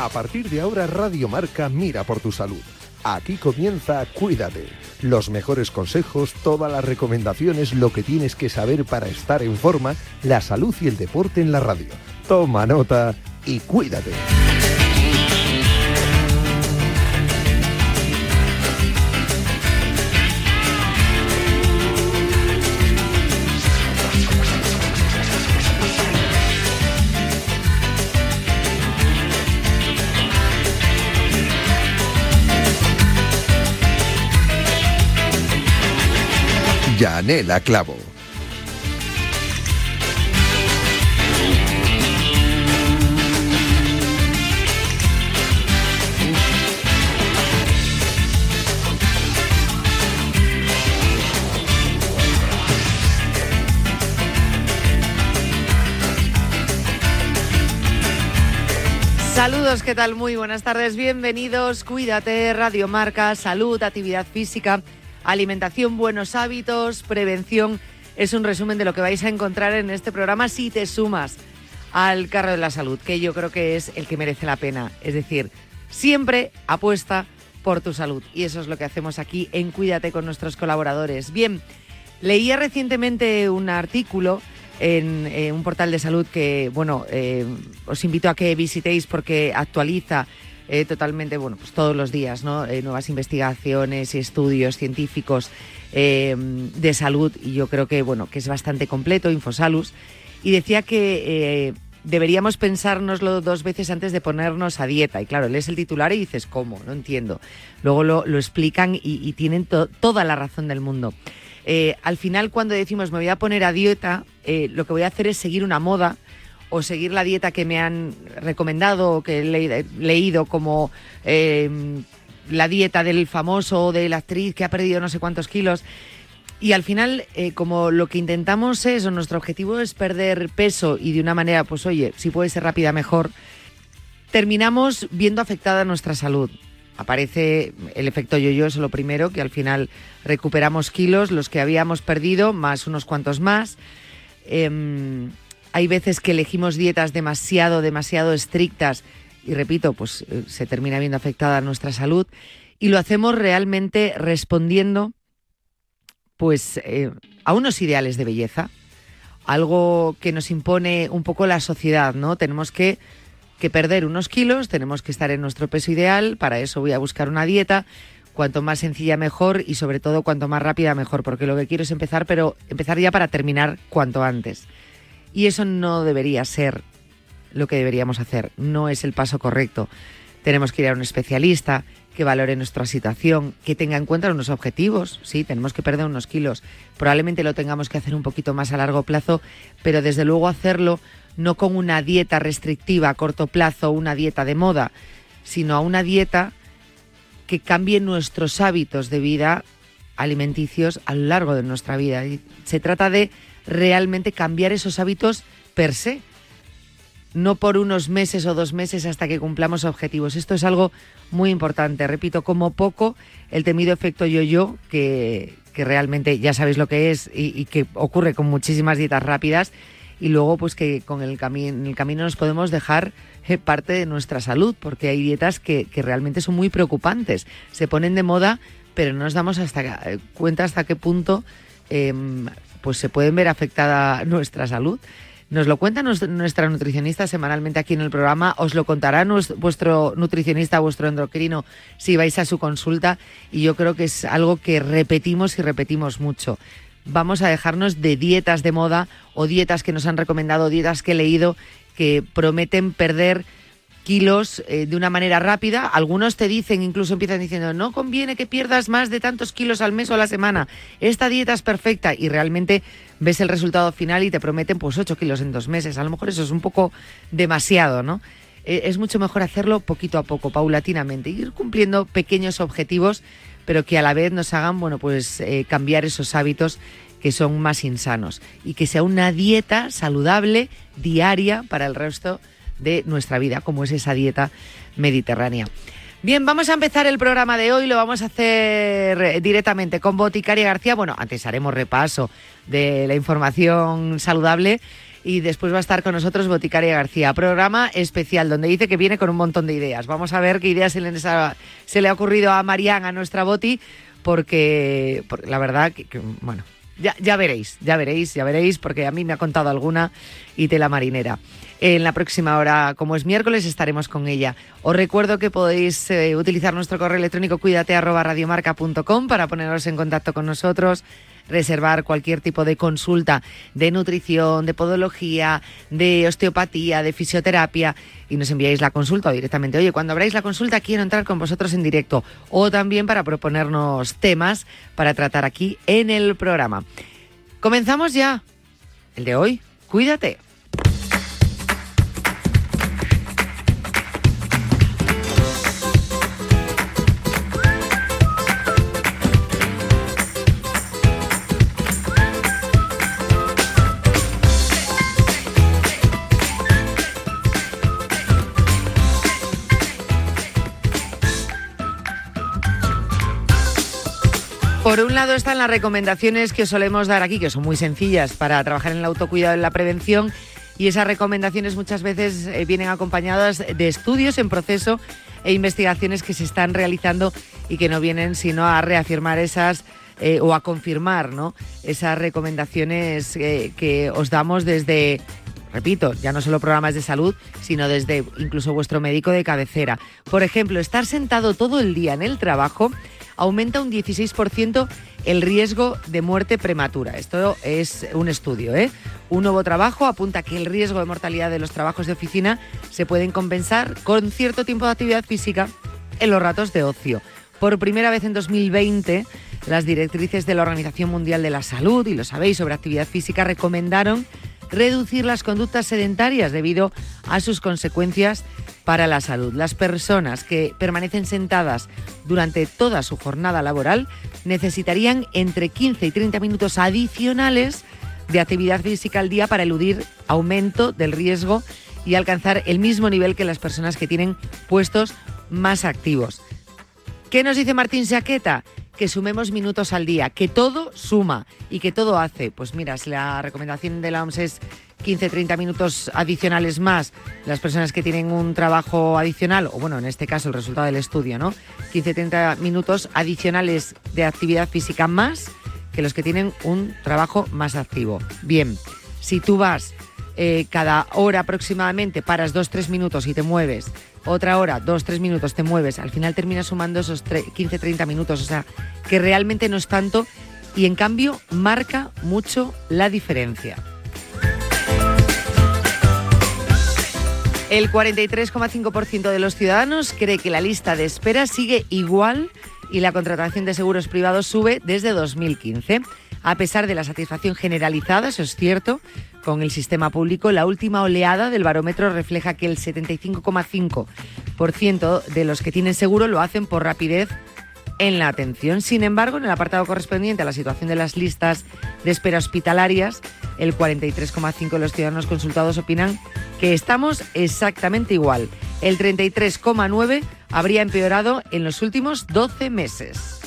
A partir de ahora Radio Marca mira por tu salud. Aquí comienza Cuídate. Los mejores consejos, todas las recomendaciones, lo que tienes que saber para estar en forma, la salud y el deporte en la radio. Toma nota y cuídate. Yanela Clavo. Saludos, ¿qué tal? Muy buenas tardes, bienvenidos. Cuídate, Radio Marca, salud, actividad física alimentación, buenos hábitos, prevención. Es un resumen de lo que vais a encontrar en este programa si te sumas al carro de la salud, que yo creo que es el que merece la pena. Es decir, siempre apuesta por tu salud. Y eso es lo que hacemos aquí en Cuídate con nuestros colaboradores. Bien, leía recientemente un artículo en, un portal de salud que, bueno, eh, os invito a que visitéis porque actualiza eh, totalmente, bueno, pues todos los días, ¿no? Eh, nuevas investigaciones y estudios científicos eh, de salud y yo creo que, bueno, que es bastante completo, Infosalus, y decía que deberíamos pensárnoslo dos veces antes de ponernos a dieta. Y claro, lees el titular y dices, ¿cómo? No entiendo. Luego lo, explican y, tienen toda la razón del mundo. al final, cuando decimos me voy a poner a dieta, lo que voy a hacer es seguir una moda o seguir la dieta que me han recomendado o que he leído como em, la dieta del famoso o de la actriz que ha perdido no sé cuántos kilos. Y al final, eh, como lo que intentamos es, o nuestro objetivo es perder peso y de una manera, pues oye, si puede ser rápida, mejor, terminamos viendo afectada nuestra salud. Aparece el efecto yo-yo, es lo primero, que al final recuperamos kilos, los que habíamos perdido, más unos cuantos más. Em, hay veces que elegimos dietas demasiado, demasiado estrictas y repito, pues eh, se termina viendo afectada nuestra salud y lo hacemos realmente respondiendo pues eh, a unos ideales de belleza, algo que nos impone un poco la sociedad, ¿no? Tenemos que, que perder unos kilos, tenemos que estar en nuestro peso ideal, para eso voy a buscar una dieta, cuanto más sencilla mejor y sobre todo cuanto más rápida mejor, porque lo que quiero es empezar, pero empezar ya para terminar cuanto antes. Y eso no debería ser lo que deberíamos hacer, no es el paso correcto. Tenemos que ir a un especialista que valore nuestra situación, que tenga en cuenta unos objetivos, sí, tenemos que perder unos kilos, probablemente lo tengamos que hacer un poquito más a largo plazo, pero desde luego hacerlo no con una dieta restrictiva a corto plazo, una dieta de moda, sino a una dieta que cambie nuestros hábitos de vida alimenticios a lo largo de nuestra vida. se trata de realmente cambiar esos hábitos per se, no por unos meses o dos meses hasta que cumplamos objetivos. Esto es algo muy importante. Repito, como poco, el temido efecto yo-yo, que, que, realmente ya sabéis lo que es y, que ocurre con muchísimas dietas rápidas, y luego pues que con el, camino nos podemos dejar eh, parte de nuestra salud, porque hay dietas que, que, realmente son muy preocupantes. Se ponen de moda, pero no nos damos hasta eh, cuenta hasta qué punto em, pues se pueden ver afectada nuestra salud. Nos lo cuenta nuestra nutricionista semanalmente aquí en el programa, os lo contará vuestro nutricionista, vuestro endocrino, si vais a su consulta y yo creo que es algo que repetimos y repetimos mucho. Vamos a dejarnos de dietas de moda o dietas que nos han recomendado, dietas que he leído que prometen perder kilos eh, de una manera rápida. Algunos te dicen, incluso empiezan diciendo, no conviene que pierdas más de tantos kilos al mes o a la semana. Esta dieta es perfecta y realmente ves el resultado final y te prometen pues 8 kilos en dos meses. A lo mejor eso es un poco demasiado, ¿no? Eh, es mucho mejor hacerlo poquito a poco, paulatinamente, ir cumpliendo pequeños objetivos, pero que a la vez nos hagan, bueno, pues eh, cambiar esos hábitos que son más insanos y que sea una dieta saludable diaria para el resto de nuestra vida, como es esa dieta mediterránea. Bien, vamos a empezar el programa de hoy. Lo vamos a hacer directamente con Boticaria García. Bueno, antes haremos repaso de la información saludable y después va a estar con nosotros Boticaria García. Programa especial donde dice que viene con un montón de ideas. Vamos a ver qué ideas se le, se le ha ocurrido a Marian, a nuestra Boti, porque, la verdad que, bueno, ya, ya, veréis, ya veréis, ya veréis, porque a mí me ha contado alguna y tela marinera. En la próxima hora, como es miércoles, estaremos con ella. Os recuerdo que podéis eh, utilizar nuestro correo electrónico cuídate para poneros en contacto con nosotros reservar cualquier tipo de consulta de nutrición, de podología, de osteopatía, de fisioterapia y nos enviáis la consulta directamente, oye, cuando abráis la consulta quiero entrar con vosotros en directo o también para proponernos temas para tratar aquí en el programa. Comenzamos ya. El de hoy, cuídate. Por un lado están las recomendaciones que solemos dar aquí, que son muy sencillas para trabajar en el autocuidado y la prevención. Y esas recomendaciones muchas veces eh, vienen acompañadas de estudios en proceso e investigaciones que se están realizando y que no vienen sino a reafirmar esas eh, o a confirmar ¿no? esas recomendaciones eh, que os damos desde repito, ya no solo programas de salud, sino desde incluso vuestro médico de cabecera. Por ejemplo, estar sentado todo el día en el trabajo aumenta un 16% el riesgo de muerte prematura. Esto es un estudio. ¿eh? Un nuevo trabajo apunta que el riesgo de mortalidad de los trabajos de oficina se pueden compensar con cierto tiempo de actividad física en los ratos de ocio. Por primera vez en 2020, las directrices de la Organización Mundial de la Salud, y lo sabéis, sobre actividad física, recomendaron reducir las conductas sedentarias debido a sus consecuencias para la salud. Las personas que permanecen sentadas durante toda su jornada laboral necesitarían entre 15 y 30 minutos adicionales de actividad física al día para eludir aumento del riesgo y alcanzar el mismo nivel que las personas que tienen puestos más activos. ¿Qué nos dice Martín Saqueta? que sumemos minutos al día, que todo suma y que todo hace. Pues mira, si la recomendación de la OMS es 15-30 minutos adicionales más, las personas que tienen un trabajo adicional, o bueno, en este caso el resultado del estudio, ¿no? 15-30 minutos adicionales de actividad física más que los que tienen un trabajo más activo. Bien, si tú vas eh, cada hora aproximadamente, paras 2-3 minutos y te mueves otra hora, dos, tres minutos, te mueves, al final terminas sumando esos 15, 30 minutos, o sea, que realmente no es tanto y en cambio marca mucho la diferencia. El 43,5% de los ciudadanos cree que la lista de espera sigue igual y la contratación de seguros privados sube desde 2015. A pesar de la satisfacción generalizada, eso es cierto, con el sistema público, la última oleada del barómetro refleja que el 75,5% de los que tienen seguro lo hacen por rapidez en la atención. Sin embargo, en el apartado correspondiente a la situación de las listas de espera hospitalarias, el 43,5% de los ciudadanos consultados opinan que estamos exactamente igual. El 33,9% habría empeorado en los últimos 12 meses.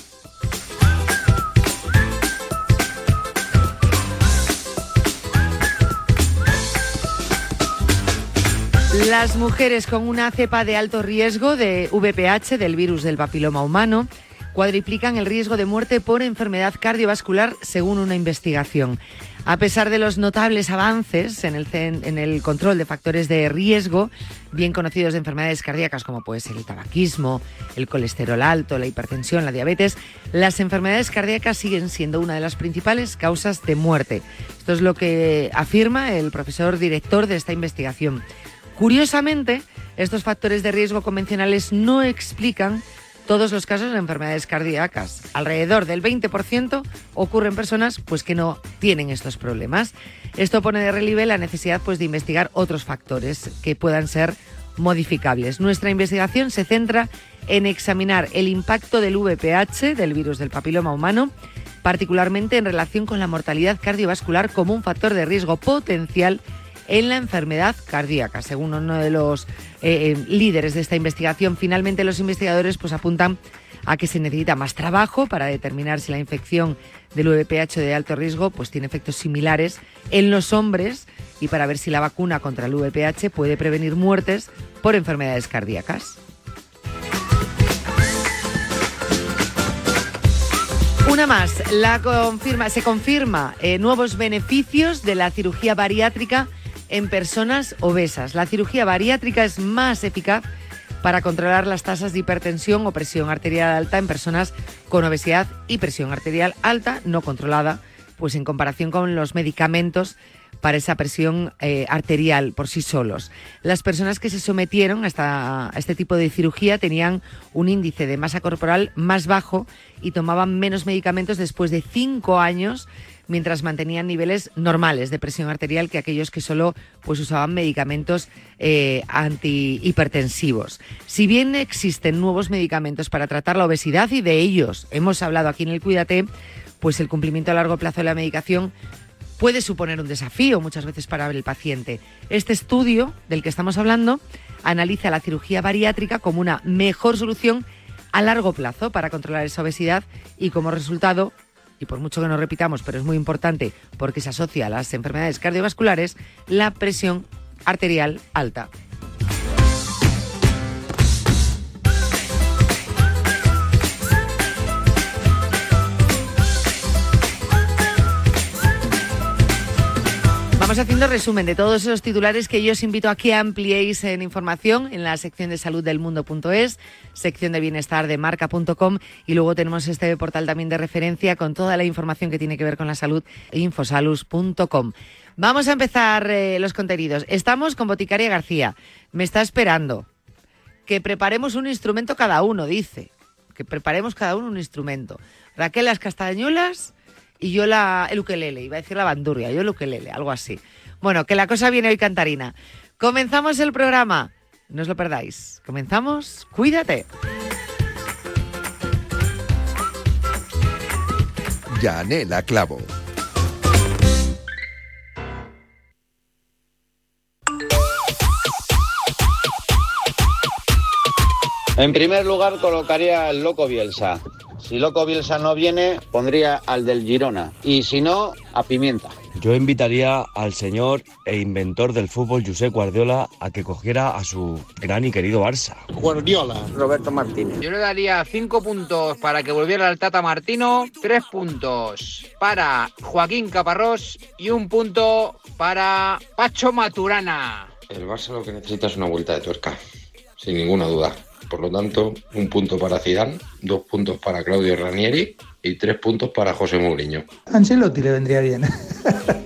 Las mujeres con una cepa de alto riesgo de VPH, del virus del papiloma humano, cuadriplican el riesgo de muerte por enfermedad cardiovascular según una investigación. A pesar de los notables avances en el, control de factores de riesgo, bien conocidos de enfermedades cardíacas como puede ser el tabaquismo, el colesterol alto, la hipertensión, la diabetes, las enfermedades cardíacas siguen siendo una de las principales causas de muerte. Esto es lo que afirma el profesor director de esta investigación. Curiosamente, estos factores de riesgo convencionales no explican todos los casos de enfermedades cardíacas. Alrededor del 20% ocurren personas pues, que no tienen estos problemas. Esto pone de relieve la necesidad pues, de investigar otros factores que puedan ser modificables. Nuestra investigación se centra en examinar el impacto del VPH, del virus del papiloma humano, particularmente en relación con la mortalidad cardiovascular como un factor de riesgo potencial en la enfermedad cardíaca, según uno de los eh, eh, líderes de esta investigación. Finalmente, los investigadores pues, apuntan a que se necesita más trabajo para determinar si la infección del VPH de alto riesgo pues, tiene efectos similares en los hombres y para ver si la vacuna contra el VPH puede prevenir muertes por enfermedades cardíacas. Una más, la confirma, se confirma eh, nuevos beneficios de la cirugía bariátrica en personas obesas. La cirugía bariátrica es más eficaz para controlar las tasas de hipertensión o presión arterial alta en personas con obesidad y presión arterial alta no controlada, pues en comparación con los medicamentos para esa presión eh, arterial por sí solos. Las personas que se sometieron a, a este tipo de cirugía tenían un índice de masa corporal más bajo y tomaban menos medicamentos después de cinco años mientras mantenían niveles normales de presión arterial que aquellos que solo pues, usaban medicamentos eh, antihipertensivos. Si bien existen nuevos medicamentos para tratar la obesidad y de ellos hemos hablado aquí en el Cuídate, pues el cumplimiento a largo plazo de la medicación puede suponer un desafío muchas veces para el paciente. Este estudio del que estamos hablando analiza la cirugía bariátrica como una mejor solución a largo plazo para controlar esa obesidad y como resultado, y por mucho que nos repitamos, pero es muy importante porque se asocia a las enfermedades cardiovasculares, la presión arterial alta. Vamos haciendo resumen de todos esos titulares que yo os invito a que ampliéis en información en la sección de salud del mundo.es, sección de bienestar de marca.com y luego tenemos este portal también de referencia con toda la información que tiene que ver con la salud, infosalus.com. Vamos a empezar eh, los contenidos. Estamos con Boticaria García. Me está esperando que preparemos un instrumento cada uno, dice. Que preparemos cada uno un instrumento. Raquel las castañuelas y yo la, el ukelele, iba a decir la bandurria, yo el ukelele, algo así. Bueno, que la cosa viene hoy cantarina. Comenzamos el programa, no os lo perdáis. Comenzamos, cuídate. Yanela Clavo. En primer lugar colocaría al Loco Bielsa. Si Loco Bielsa no viene, pondría al del Girona. Y si no, a Pimienta. Yo invitaría al señor e inventor del fútbol, José Guardiola, a que cogiera a su gran y querido Barça. Guardiola. Roberto Martínez. Yo le daría cinco puntos para que volviera el Tata Martino, tres puntos para Joaquín Caparrós y un punto para Pacho Maturana. El Barça lo que necesita es una vuelta de tuerca, sin ninguna duda. Por lo tanto, un punto para Zidane, dos puntos para Claudio Ranieri y tres puntos para José Mourinho. Ancelotti le vendría bien.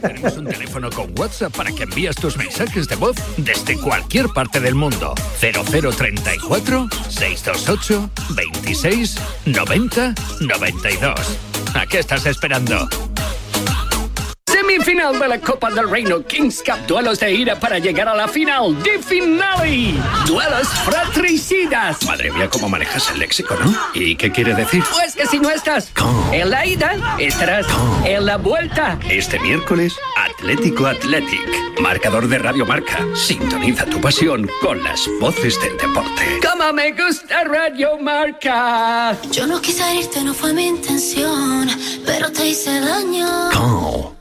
Tenemos un teléfono con WhatsApp para que envíes tus mensajes de voz desde cualquier parte del mundo. 0034 628 26 90 92. ¿A qué estás esperando? Semifinal de la Copa del Reino Kings Cup. Duelos de ida para llegar a la final de finale. Duelos fratricidas. Madre mía, cómo manejas el léxico, ¿no? ¿Y qué quiere decir? Pues que si no estás en la ida, estarás en la vuelta. Este miércoles, Atlético Athletic. Marcador de Radio Marca. Sintoniza tu pasión con las voces del deporte. Como me gusta Radio Marca. Yo no quise irte, no fue mi intención, pero te hice daño.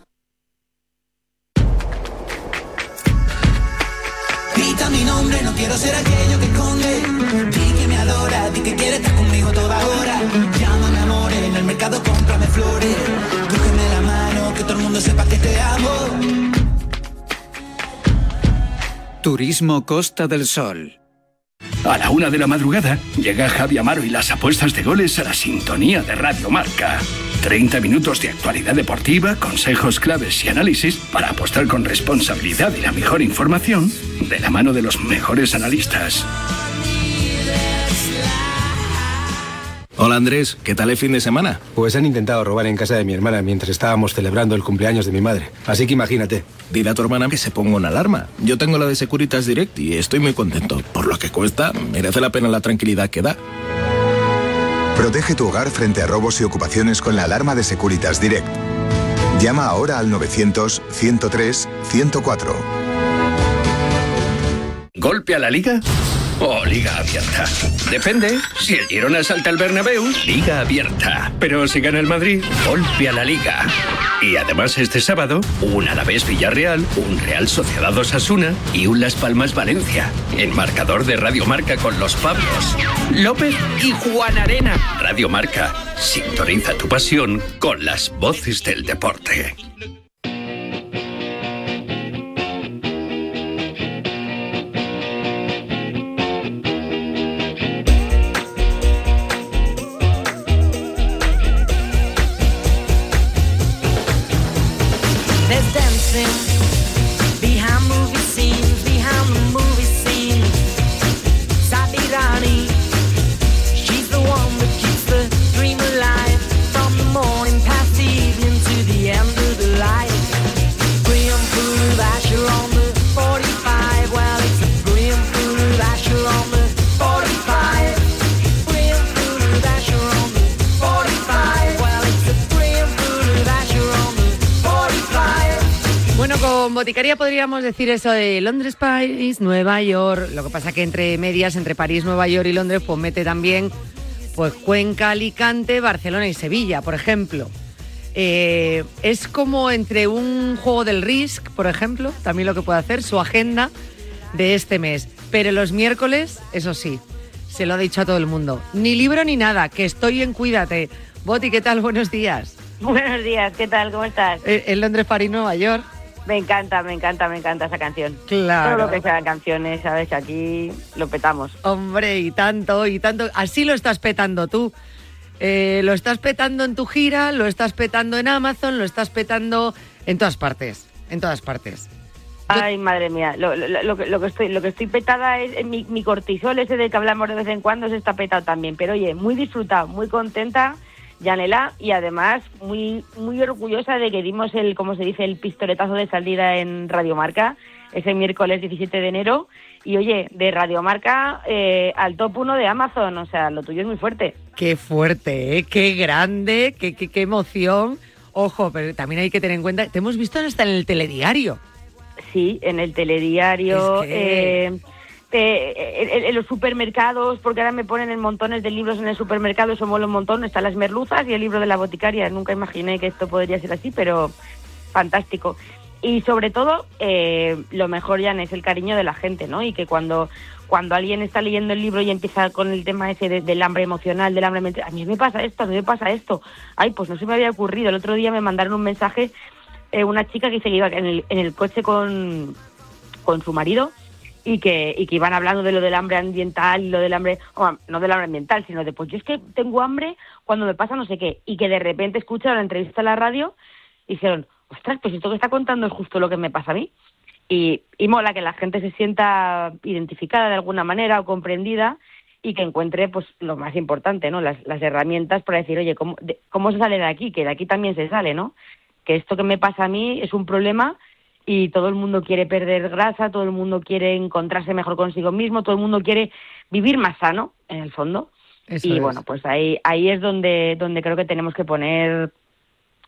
Grita mi nombre, no quiero ser aquello que esconde. Di que me adora, di que quiere estar conmigo toda hora. Llámame amor, en el mercado cómprame flores. Cógeme la mano, que todo el mundo sepa que te amo. Turismo Costa del Sol. A la una de la madrugada llega Javi Amaro y las apuestas de goles a la sintonía de Radio Marca. 30 minutos de actualidad deportiva, consejos claves y análisis para apostar con responsabilidad y la mejor información de la mano de los mejores analistas. Hola Andrés, ¿qué tal el fin de semana? Pues han intentado robar en casa de mi hermana mientras estábamos celebrando el cumpleaños de mi madre. Así que imagínate. Dile a tu hermana que se ponga una alarma. Yo tengo la de Securitas Direct y estoy muy contento. Por lo que cuesta, merece la pena la tranquilidad que da. Protege tu hogar frente a robos y ocupaciones con la alarma de Securitas Direct. Llama ahora al 900-103-104. ¿Golpe a la liga? o oh, liga abierta. Depende. Si el Girona salta al Bernabéu, liga abierta. Pero si gana el Madrid, golpe a la liga. Y además este sábado, un Alavés Villarreal, un Real Sociedad Osasuna y un Las Palmas Valencia. En marcador de Radio Marca con los Pablos, López y Juan Arena. Radio Marca. Sintoniza tu pasión con las voces del deporte. Dancing Boticaria podríamos decir eso de Londres, París, Nueva York. Lo que pasa que entre medias, entre París, Nueva York y Londres, pues mete también pues Cuenca, Alicante, Barcelona y Sevilla, por ejemplo. Eh, es como entre un juego del Risk, por ejemplo, también lo que puede hacer, su agenda de este mes. Pero los miércoles, eso sí, se lo ha dicho a todo el mundo. Ni libro ni nada, que estoy en Cuídate. Boti, ¿qué tal? Buenos días. Buenos días, ¿qué tal? ¿Cómo estás? Eh, En Londres, París, Nueva York. Me encanta, me encanta, me encanta esa canción. Claro. Todo lo que sean canciones, ¿sabes? Aquí lo petamos. Hombre, y tanto, y tanto. Así lo estás petando tú. Eh, lo estás petando en tu gira, lo estás petando en Amazon, lo estás petando en todas partes. En todas partes. Ay, madre mía, lo, lo- lo que- lo que estoy, lo que estoy petada es mi, mi cortisol ese del que hablamos de vez en cuando se está petado también. Pero oye, muy disfrutado, muy contenta, Yanela, y además muy, muy orgullosa de que dimos el, como se dice, el pistoletazo de salida en Radiomarca ese miércoles 17 de enero. Y oye, de Radiomarca eh, al top 1 de Amazon, o sea, lo tuyo es muy fuerte. Qué fuerte, ¿eh? qué grande, qué, qué, qué emoción. Ojo, pero también hay que tener en cuenta, te hemos visto hasta en el telediario. Sí, en el telediario, Es que- eh, eh, en, los supermercados, porque ahora me ponen en montones de libros en el supermercado, eso mola un montón, están las merluzas y el libro de la boticaria. Nunca imaginé que esto podría ser así, pero fantástico. Y sobre todo, eh, lo mejor, Jan, es el cariño de la gente, ¿no? Y que cuando, cuando alguien está leyendo el libro y empieza con el tema ese de- del hambre emocional, del hambre mental, a mí me pasa esto, a mí me pasa esto. Ay, pues no se me había ocurrido. El otro día me mandaron un mensaje eh, una chica que que iba en el, en el coche con, con su marido y que, y que iban hablando de lo del hambre ambiental y lo del hambre, o, no del hambre ambiental, sino de pues yo es que tengo hambre cuando me pasa no sé qué, y que de repente escucharon la entrevista en la radio y dijeron, ostras, pues esto que está contando es justo lo que me pasa a mí. Y, y mola que la gente se sienta identificada de alguna manera o comprendida y que encuentre pues lo más importante, ¿no? Las, las herramientas para decir, oye, ¿cómo, de- ¿cómo se sale de aquí? Que de aquí también se sale, ¿no? Que esto que me pasa a mí es un problema y todo el mundo quiere perder grasa, todo el mundo quiere encontrarse mejor consigo mismo, todo el mundo quiere vivir más sano, en el fondo. Eso y es. bueno, pues ahí, ahí es donde, donde creo que tenemos que poner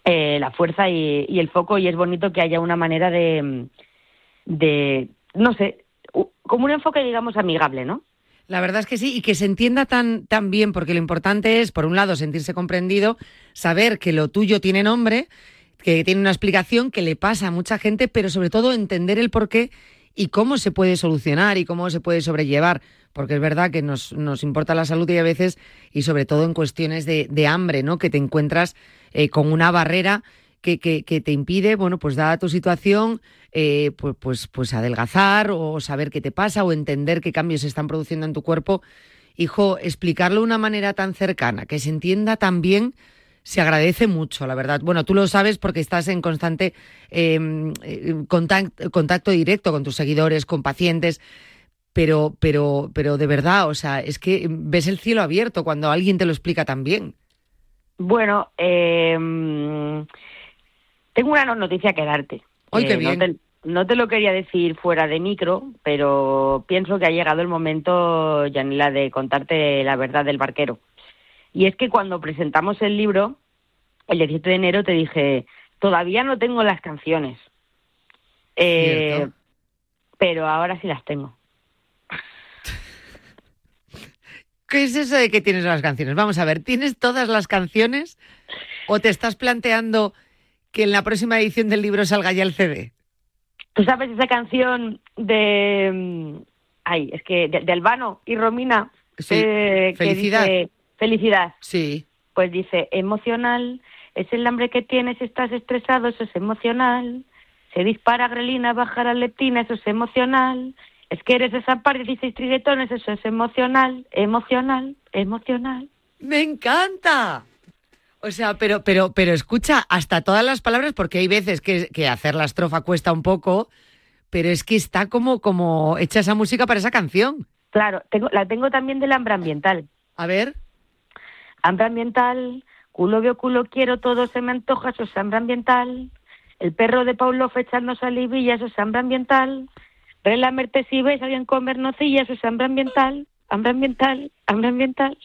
eh, la fuerza y, y el foco y es bonito que haya una manera de, de no sé, como un enfoque, digamos, amigable, ¿no? La verdad es que sí, y que se entienda tan, tan bien, porque lo importante es, por un lado, sentirse comprendido, saber que lo tuyo tiene nombre, que tiene una explicación que le pasa a mucha gente, pero sobre todo entender el porqué y cómo se puede solucionar y cómo se puede sobrellevar, porque es verdad que nos, nos importa la salud y a veces, y sobre todo en cuestiones de, de hambre, ¿no? Que te encuentras eh, con una barrera que, que, que te impide, bueno, pues dada tu situación, eh, pues, pues, pues adelgazar o saber qué te pasa o entender qué cambios se están produciendo en tu cuerpo. Hijo, explicarlo de una manera tan cercana, que se entienda tan bien, se agradece mucho, la verdad. Bueno, tú lo sabes porque estás en constante eh, eh, contact- contacto directo con tus seguidores, con pacientes, pero, pero, pero de verdad, o sea, es que ves el cielo abierto cuando alguien te lo explica tan bien. Bueno, eh, tengo una no- noticia que darte. ¡Ay, qué Eh, bien! No te, no te lo quería decir fuera de micro, pero pienso que ha llegado el momento, Yanila, de contarte la verdad del barquero. Y es que cuando presentamos el libro, el 17 de enero, te dije, todavía no tengo las canciones, Eh, pero ahora sí las tengo. ¿Qué es eso de que tienes las canciones? Vamos a ver, ¿tienes todas las canciones o te estás planteando que en la próxima edición del libro salga ya el CD? ¿Tú sabes esa canción de... mm, Ay, es que de, de Albano y Romina? Sí, eh, que Felicidad. dice, Felicidad. Sí. Pues dice, emocional, es el hambre que tienes, estás estresado, eso es emocional. Se dispara grelina, baja la leptina, eso es emocional. Es que eres esa par 16 triguetones, eso es emocional, emocional, emocional. ¡Me encanta! O sea, pero, pero, pero escucha hasta todas las palabras, porque hay veces que, que hacer la estrofa cuesta un poco, pero es que está como, como hecha esa música para esa canción. Claro, tengo, la tengo también del hambre ambiental. A ver. Hambre ambiental, culo veo, culo quiero, todo se me antoja, eso es hambre ambiental. El perro de Paulo echando salivilla, eso es hambre ambiental. Relamerte si ves a alguien comer nocilla, eso es hambre ambiental. Hambre ambiental, hambre ambiental.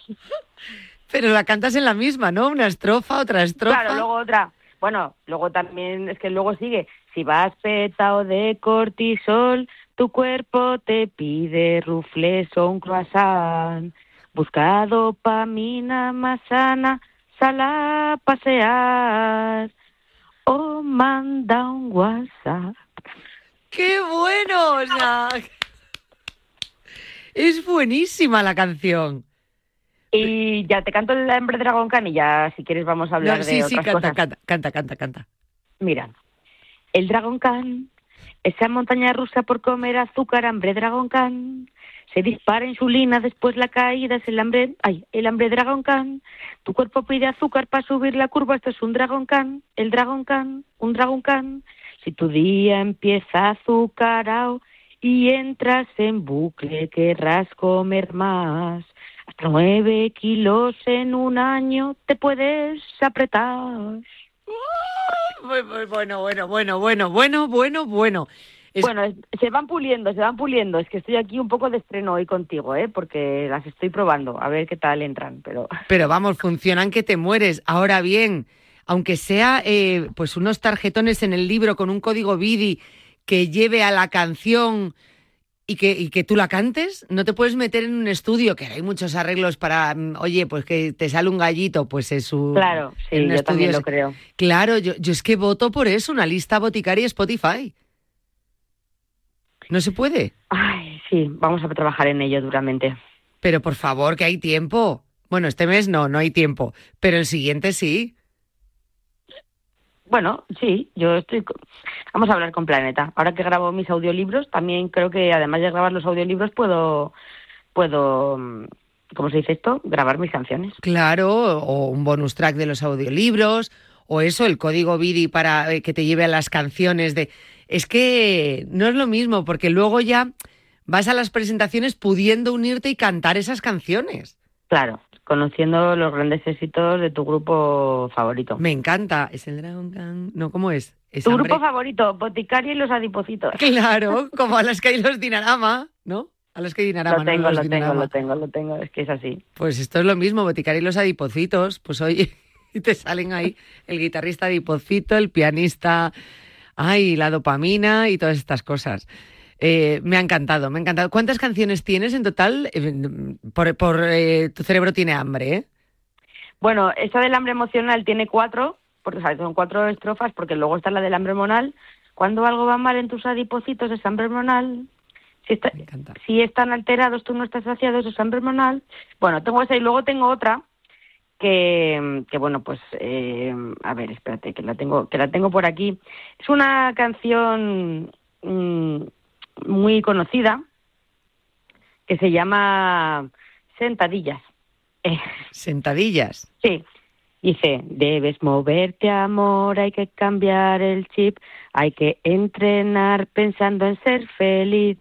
Pero la cantas en la misma, ¿no? Una estrofa, otra estrofa. Claro, luego otra. Bueno, luego también, es que luego sigue. Si vas petado de cortisol, tu cuerpo te pide rufles o un croissant. Busca dopamina más sana, sal a pasear o manda un WhatsApp. ¡Qué bueno! O sea, es buenísima la canción. Y ya te canto el hambre y ya, si quieres, vamos a hablar No, de sí, sí, otras canta, cosas. canta, canta, canta, canta. Mira, el Dragon Khan, esa montaña rusa por comer azúcar, hambre Dragon Khan. Se dispara insulina, después la caída es el hambre, ay, el hambre Dragon Khan. Tu cuerpo pide azúcar para subir la curva, esto es un Dragon Khan, el Dragon Khan, un Dragon Khan. Si tu día empieza azucarado y entras en bucle, querrás comer más. Hasta nueve kilos en un año te puedes apretar. Bueno, bueno, bueno, bueno, bueno, bueno, bueno. Es- Bueno, se van puliendo, se van puliendo. Es que estoy aquí un poco de estreno hoy contigo, ¿eh? Porque las estoy probando, a ver qué tal entran. Pero Pero vamos, funcionan que te mueres. Ahora bien, aunque sea eh, pues unos tarjetones en el libro con un código BIDI que lleve a la canción y que, y que tú la cantes, no te puedes meter en un estudio, que hay muchos arreglos para, mm, oye, pues que te sale un gallito, pues es un... claro, sí, yo también estudio lo es- creo. Claro, yo, yo es que voto por eso, una lista boticaria Spotify. No se puede. Ay, sí, vamos a trabajar en ello duramente. Pero por favor, que hay tiempo. Bueno, este mes no, no hay tiempo, pero el siguiente sí. Bueno, sí, yo estoy. Vamos a hablar con Planeta. Ahora que grabo mis audiolibros, también creo que además de grabar los audiolibros puedo, puedo, mm, ¿cómo se dice esto? Grabar mis canciones. Claro, o un bonus track de los audiolibros, o eso, el código BIDI para eh, que te lleve a las canciones de... Es que no es lo mismo, porque luego ya vas a las presentaciones pudiendo unirte y cantar esas canciones. Claro, conociendo los grandes éxitos de tu grupo favorito. Me encanta. Es el Dragon Khan. No, ¿cómo es? Es Tu hambre- grupo favorito, Boticaria y los Adipocitos. Claro, como a las que hay los Dinarama, ¿no? A las que hay Dinarama, Lo tengo, los lo tengo, lo tengo, lo tengo. Es que es así. Pues esto es lo mismo, Boticaria y los adipocitos. Pues oye, y te salen ahí el guitarrista adipocito, el pianista, ay, la dopamina y todas estas cosas. Eh, me ha encantado, me ha encantado. ¿Cuántas canciones tienes en total? Eh, Por, por, eh, tu cerebro tiene hambre, ¿eh? Bueno, esta del hambre emocional tiene cuatro, porque ¿sabes? son cuatro estrofas, porque luego está la del hambre hormonal. Cuando algo va mal en tus adipocitos es hambre hormonal. Si, está- si están alterados, tú no estás saciado, eso es hambre hormonal. Bueno, tengo esa y luego tengo otra que, que bueno, pues, eh, a ver, espérate, que la tengo, que la tengo por aquí. Es una canción mm, muy conocida que se llama Sentadillas. Eh, Sentadillas. Sí. Dice, debes moverte, amor, hay que cambiar el chip, hay que entrenar pensando en ser feliz.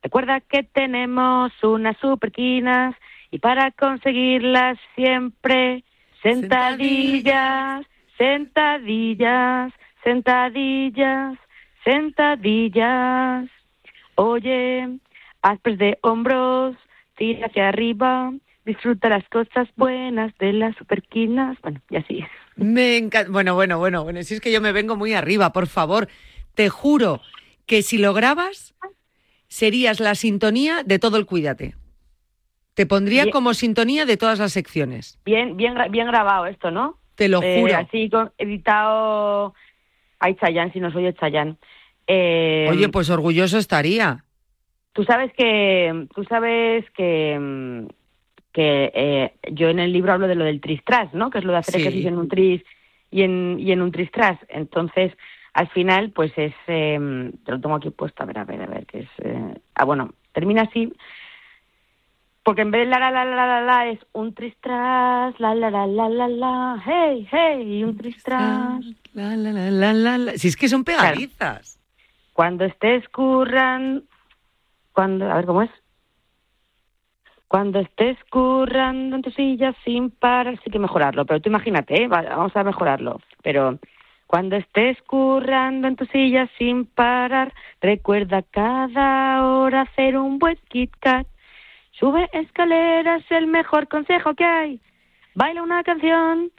Recuerda que tenemos unas superquinas y para conseguirlas siempre sentadillas, sentadillas, sentadillas, sentadillas. Oye, haz press de hombros, tira hacia arriba, disfruta las cosas buenas de las superquinas. Bueno, y así. Me encanta. Bueno, bueno, bueno, bueno, si es que yo me vengo muy arriba, por favor. Te juro que si lo grabas, serías la sintonía de todo el Cuídate. Te pondría Bien. como sintonía de todas las secciones. Bien, bien, bien grabado esto, ¿no? Te lo Eh, juro. así con, editado. Ay, Chayanne, si no soy Chayanne. Eh, Oye, pues orgulloso estaría. Tú sabes que, tú sabes que, que eh, yo en el libro hablo de lo del tristras, ¿no? Que es lo de hacer Sí. ejercicio en un tris y en, y en un tristras. Entonces, al final, pues es, eh, te lo tengo aquí puesto, a ver, a ver, a ver, que es, eh, ah, bueno, termina así, porque en vez de la la la la la la es un tristras, la la la la la la, hey, hey, un tristras. La, la, la, la, la, la. Si es que son pegadizas. Cuando estés curran, cuando, a ver cómo es. Cuando estés currando en tu silla sin parar, sí que mejorarlo, pero tú imagínate, ¿eh? Va- vamos a mejorarlo. Pero cuando estés currando en tu silla sin parar, recuerda cada hora hacer un buen Kit Kat. Sube escaleras, el mejor consejo que hay. Baila una canción,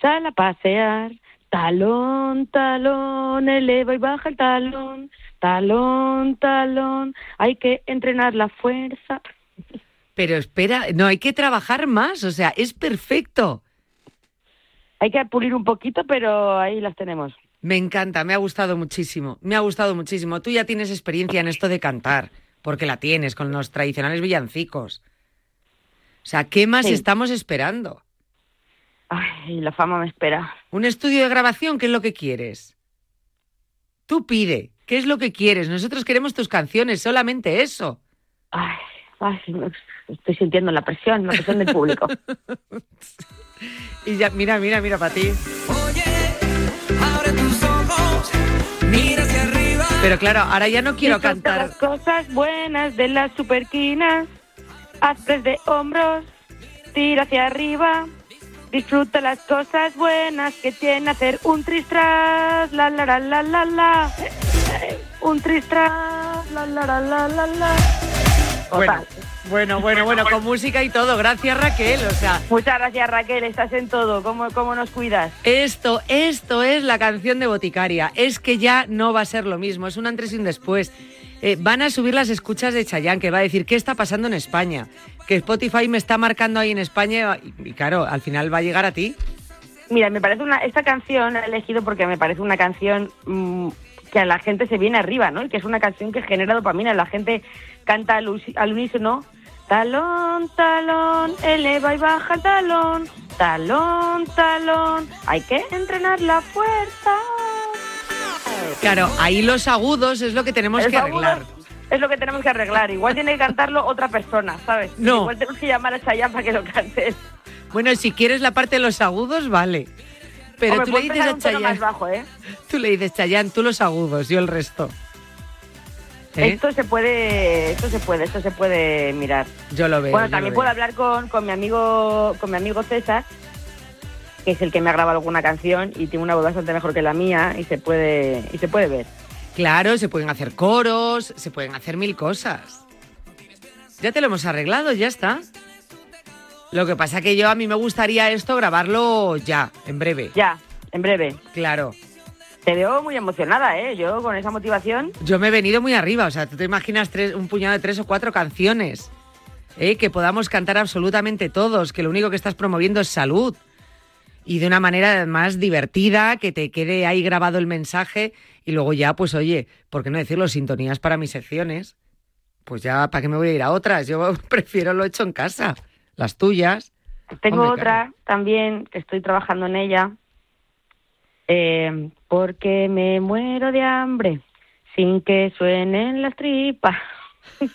sal a pasear. Talón, talón, eleva y baja el talón. Talón, talón, hay que entrenar la fuerza. Pero espera, no, hay que trabajar más, o sea, es perfecto. Hay que pulir un poquito, pero ahí las tenemos. Me encanta, me ha gustado muchísimo, me ha gustado muchísimo. Tú ya tienes experiencia en esto de cantar, porque la tienes con los tradicionales villancicos. O sea, ¿qué más Sí. estamos esperando? Ay, la fama me espera. ¿Un estudio de grabación? ¿Qué es lo que quieres? Tú pide, ¿qué es lo que quieres? Nosotros queremos tus canciones, solamente eso. Ay, ay, estoy sintiendo la presión, la presión del público. Y ya, mira, mira, mira para ti. Abre tus ojos, mira. Pero claro, ahora ya no quiero cantar. las cosas buenas de las superquinas. Hazles de hombros, tira hacia arriba. Disfruta las cosas buenas que tiene hacer un tristras, la la la la la la. Un tristras, la la la la la la. Bueno, bueno, bueno, bueno, con música y todo. Gracias, Raquel. O sea, Muchas gracias Raquel, estás en todo. ¿Cómo, cómo nos cuidas? Esto, esto es la canción de Boticaria. Es que ya no va a ser lo mismo, es un antes y un después. Eh, van a subir las escuchas de Chayanne, que va a decir qué está pasando en España. Que Spotify me está marcando ahí en España y, y claro, al final va a llegar a ti. Mira, me parece una esta canción la he elegido porque me parece una canción mm, que a la gente se viene arriba, ¿no? Y que es una canción que genera dopamina. La gente canta al, al unísono. Talón, talón, eleva y baja el talón. Talón, talón, hay que entrenar la fuerza. Claro, ahí los agudos es lo que tenemos Los que arreglar. Es lo que tenemos que arreglar. Igual tiene que cantarlo otra persona, ¿sabes? No. Igual tenemos que llamar a Chayanne para que lo cante. Bueno, si quieres la parte de los agudos, vale. Pero Hombre, tú le dices a más Chayanne, bajo, ¿eh? tú le dices Chayanne, tú los agudos, yo el resto. ¿Eh? Esto se puede, esto se puede, esto se puede mirar. Yo lo veo. bueno, también puedo veo. hablar con, con mi amigo, con mi amigo César, que es el que me ha grabado alguna canción y tiene una voz bastante mejor que la mía y se puede, y se puede ver. Claro, se pueden hacer coros, se pueden hacer mil cosas. Ya te lo hemos arreglado, ya está. Lo que pasa que yo a mí me gustaría esto grabarlo ya, en breve. Ya, en breve. Claro. Te veo muy emocionada, ¿eh? Yo con esa motivación. Yo me he venido muy arriba, o sea, tú te imaginas tres- un puñado de tres o cuatro canciones, ¿eh? que podamos cantar absolutamente todos, que lo único que estás promoviendo es salud. Y de una manera más divertida, que te quede ahí grabado el mensaje y luego ya, pues oye, ¿por qué no decirlo? Sintonías para mis secciones. Pues ya, ¿para qué me voy a ir a otras? Yo prefiero lo hecho en casa. Las tuyas. Tengo Hombre, otra también que estoy trabajando en ella. Eh, porque me muero de hambre sin que suenen las tripas.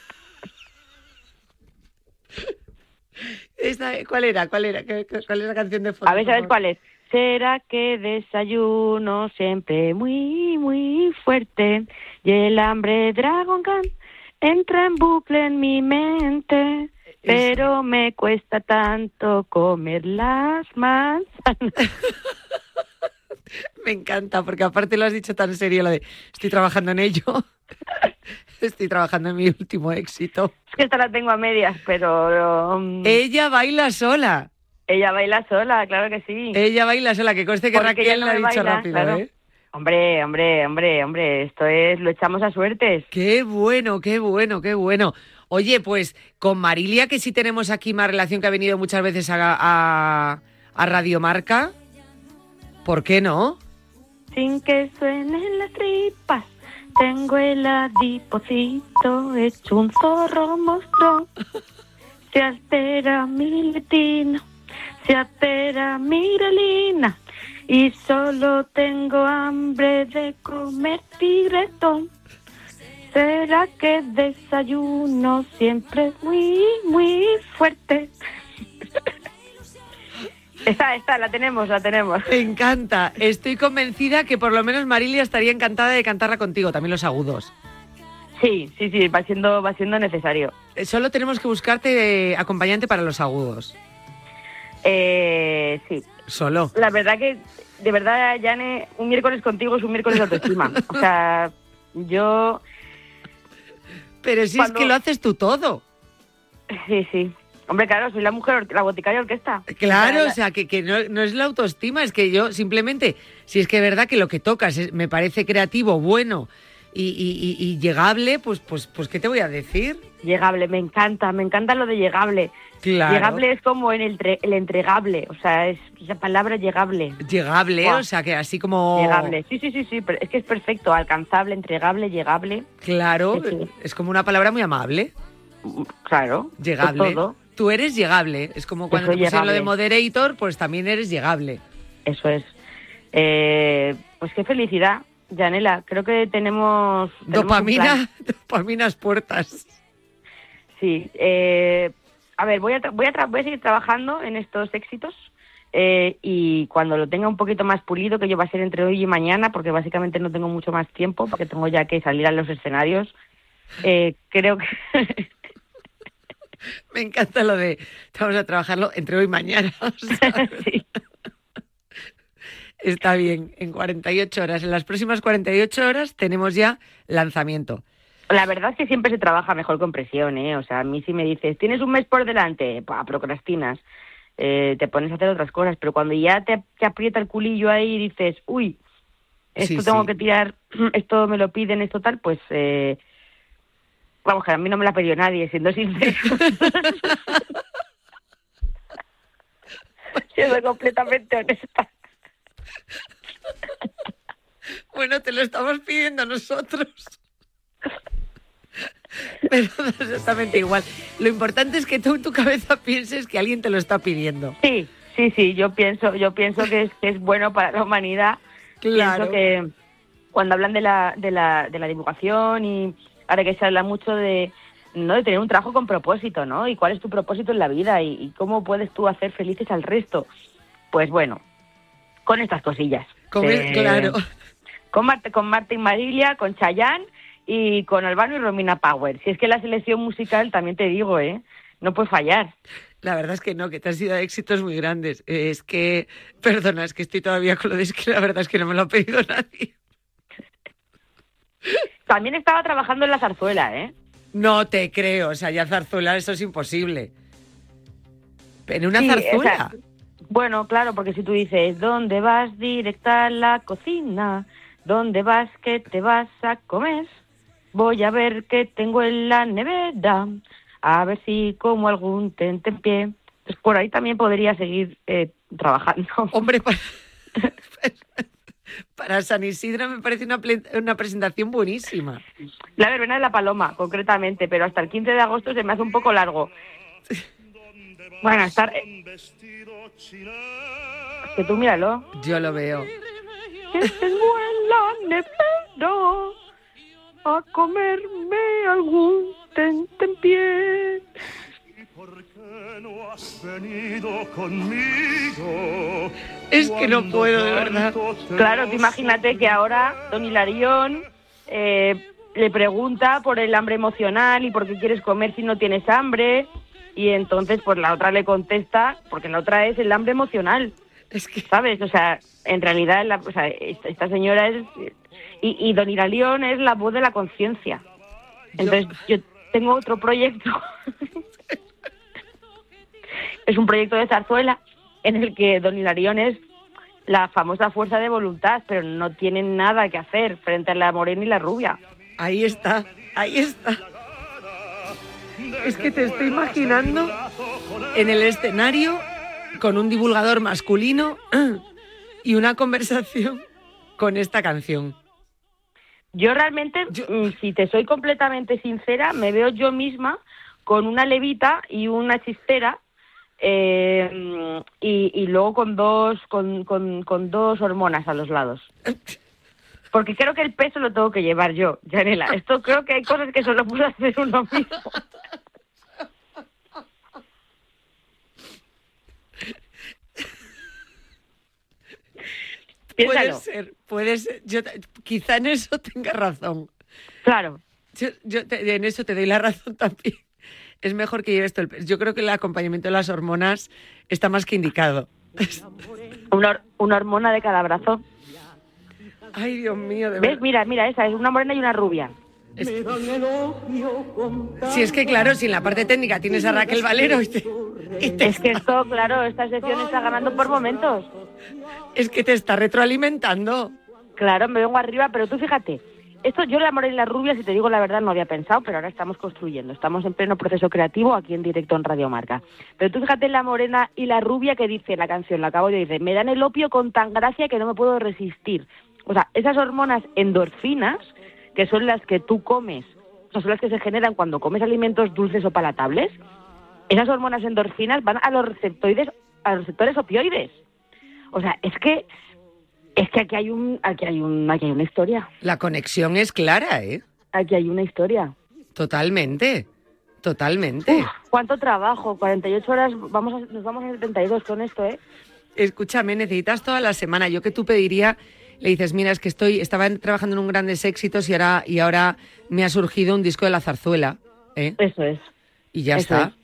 Esta- ¿Cuál era? ¿Cuál era? ¿Qué- qué- ¿Cuál es la canción de fondo? A ver, ¿sabes favor? cuál es? ¿Será que desayuno siempre muy, muy fuerte? Y el hambre Dragon Khan entra en bucle en mi mente. Pero me cuesta tanto comer las manzanas. Me encanta, porque aparte lo has dicho tan serio, lo de estoy trabajando en ello. estoy trabajando en mi último éxito. Es que esta la tengo a medias, pero... um, Ella baila sola. ella baila sola, claro que sí. Ella baila sola, que conste que Porque Raquel no lo ha dicho baila, rápido, claro. ¿eh? Hombre, hombre, hombre, hombre, esto es, lo echamos a suertes. Qué bueno, qué bueno, qué bueno. Oye, pues con Marilia, que sí tenemos aquí más relación que ha venido muchas veces a, a, a Radio Marca, ¿por qué no? Sin que suenen las tripas, tengo el adipocito hecho un zorro monstruo. Se altera mi letino, se altera mi relina y solo tengo hambre de comer tigretón. ¿Será que desayuno siempre muy, muy fuerte? Esta, esta, la tenemos, la tenemos. Me encanta. Estoy convencida que por lo menos Marilia estaría encantada de cantarla contigo, también los agudos. Sí, sí, sí, va siendo, va siendo necesario. Eh, Solo tenemos que buscarte eh, acompañante para los agudos. Eh, sí. Solo. La verdad que, de verdad, Jane, un miércoles contigo es un miércoles de autoestima. o sea, yo... Pero si es que lo haces tú todo. Sí, sí. Hombre, claro, soy la mujer, la boticaria orquesta. Claro, La- o sea, que, que no, no es la autoestima, es que yo simplemente, si es que es verdad que lo que tocas es- me parece creativo, bueno y, y- y- y llegable, pues, pues, pues, ¿qué te voy a decir? Llegable, me encanta, me encanta lo de llegable. Claro. Llegable es como en el, tre- el entregable, o sea, es esa palabra llegable. Llegable, o sea, que así como... Llegable, sí, sí, sí, sí, pero es que es perfecto, alcanzable, entregable, llegable. Claro, Sí, sí. es como una palabra muy amable. Claro. Llegable. todo. Tú eres llegable, es como cuando te lo de moderator, pues también eres llegable. Eso es. Eh, pues qué felicidad, Janela. Creo que tenemos... tenemos. Dopamina, dopaminas puertas. Sí. eh, a ver, voy a, tra- voy, a tra- voy a seguir trabajando en estos éxitos eh, y cuando lo tenga un poquito más pulido, que yo va a ser entre hoy y mañana, porque básicamente no tengo mucho más tiempo, porque tengo ya que salir a los escenarios, eh, creo que... Me encanta lo de vamos a trabajarlo entre hoy y mañana. Está bien, en 48 horas. En las próximas 48 horas tenemos ya lanzamiento. La verdad es que siempre se trabaja mejor con presión, ¿eh? O sea, a mí si me dices, tienes un mes por delante, pa, procrastinas, eh, te pones a hacer otras cosas, pero cuando ya te, te aprieta el culillo ahí y dices, uy, esto Sí, tengo sí. que tirar, esto me lo piden, esto tal, pues, eh, vamos, que a mí no me la pedido nadie, siendo sincero. Siendo completamente honesta. Bueno, te lo estamos pidiendo nosotros. Pero exactamente igual. Lo importante es que tú en tu cabeza pienses que alguien te lo está pidiendo. Sí, sí, sí, yo pienso, yo pienso que es, que es bueno para la humanidad. Claro. Pienso que cuando hablan de la, de la, de la divulgación y ahora que se habla mucho de, ¿no? de tener un trabajo con propósito, ¿no? Y cuál es tu propósito en la vida y, y cómo puedes tú hacer felices al resto. Pues bueno, con estas cosillas. Con el- Eh, claro. Con, Marte, con Martín Marilia, con Chayanne y con Albano y Romina Power. Si es que la selección musical, también te digo, ¿eh? No puede fallar. La verdad es que no, que te has ido a éxitos muy grandes. Eh, Es que, perdona, es que estoy todavía con lo de es que la verdad es que no me lo ha pedido nadie. También estaba trabajando en la zarzuela, ¿eh? No te creo, o sea, ya zarzuela, eso es imposible. ¿En una Sí, zarzuela? o sea, bueno, claro, porque si tú dices, ¿dónde vas directa a la cocina? ¿Dónde vas que te vas a comer? Voy a ver qué tengo en la nevera, a ver si como algún tentempié. Pues por ahí también podría seguir eh, trabajando. Hombre, para, para San Isidro me parece una, una presentación buenísima. La verbena de la paloma, concretamente, pero hasta el 15 de agosto se me hace un poco largo. Bueno, estar... eh, Que tú míralo. Yo lo veo. que tengo en la nevera a comerme algún tentempié. Es que no puedo, de verdad. Claro, tú imagínate que ahora Don Hilarión eh, le pregunta por el hambre emocional y por qué quieres comer si no tienes hambre. Y entonces, pues la otra le contesta, porque la otra es el hambre emocional. Es que... ¿Sabes? O sea, en realidad, la- o sea, esta, esta señora es... Y, y Don Hilarión es la voz de la conciencia. Entonces, yo tengo otro proyecto. es un proyecto de zarzuela en el que Don Hilarión es la famosa fuerza de voluntad, pero no tiene nada que hacer frente a la morena y la rubia. Ahí está, ahí está. Es que te estoy imaginando en el escenario con un divulgador masculino y una conversación con esta canción. Yo realmente, mm, si te soy completamente sincera, me veo yo misma con una levita y una chistera eh, y, y luego con dos, con, con, con dos hormonas a los lados. Porque creo que el peso lo tengo que llevar yo, Janela. Esto creo que hay cosas que solo puede hacer uno mismo. Puede ser, puede ser. Yo, quizá en eso tenga razón. Claro. Yo, yo te- en eso te doy la razón también. Es mejor que lleves todo el peso. Yo creo que el acompañamiento de las hormonas está más que indicado. Una, hor- una hormona de cada brazo. Ay, Dios mío, de ¿Ves? verdad. Mira, mira, esa es una morena y una rubia. Si es que, claro, si en la parte técnica tienes a Raquel Valero y te- y te Es que esto, claro, esta sección está ganando por momentos. Es que te está retroalimentando. Claro, me vengo arriba, pero tú fíjate, esto yo la morena rubia, si te digo la verdad, no había pensado, pero ahora estamos construyendo. Estamos en pleno proceso creativo aquí en directo en Radio Marca. Pero tú fíjate la morena y la rubia que dice la canción, la acabo de decir, me dan el opio con tan gracia que no me puedo resistir. O sea, esas hormonas endorfinas, que son las que tú comes, o sea, son las que se generan cuando comes alimentos dulces o palatables, esas hormonas endorfinas van a los receptoides, a los receptores opioides. O sea, es que es que aquí hay un aquí hay un aquí hay una historia. La conexión es clara, ¿eh? Aquí hay una historia. Totalmente. Totalmente. Uf, cuánto trabajo, 48 horas, vamos a- nos vamos a 72 con esto, ¿eh? Escúchame, necesitas toda la semana. Yo que tú pediría, le dices, mira, es que estoy, estaba trabajando en un grandes éxitos y ahora, y ahora me ha surgido un disco de la zarzuela. ¿eh? Eso es. Y ya Eso está. es.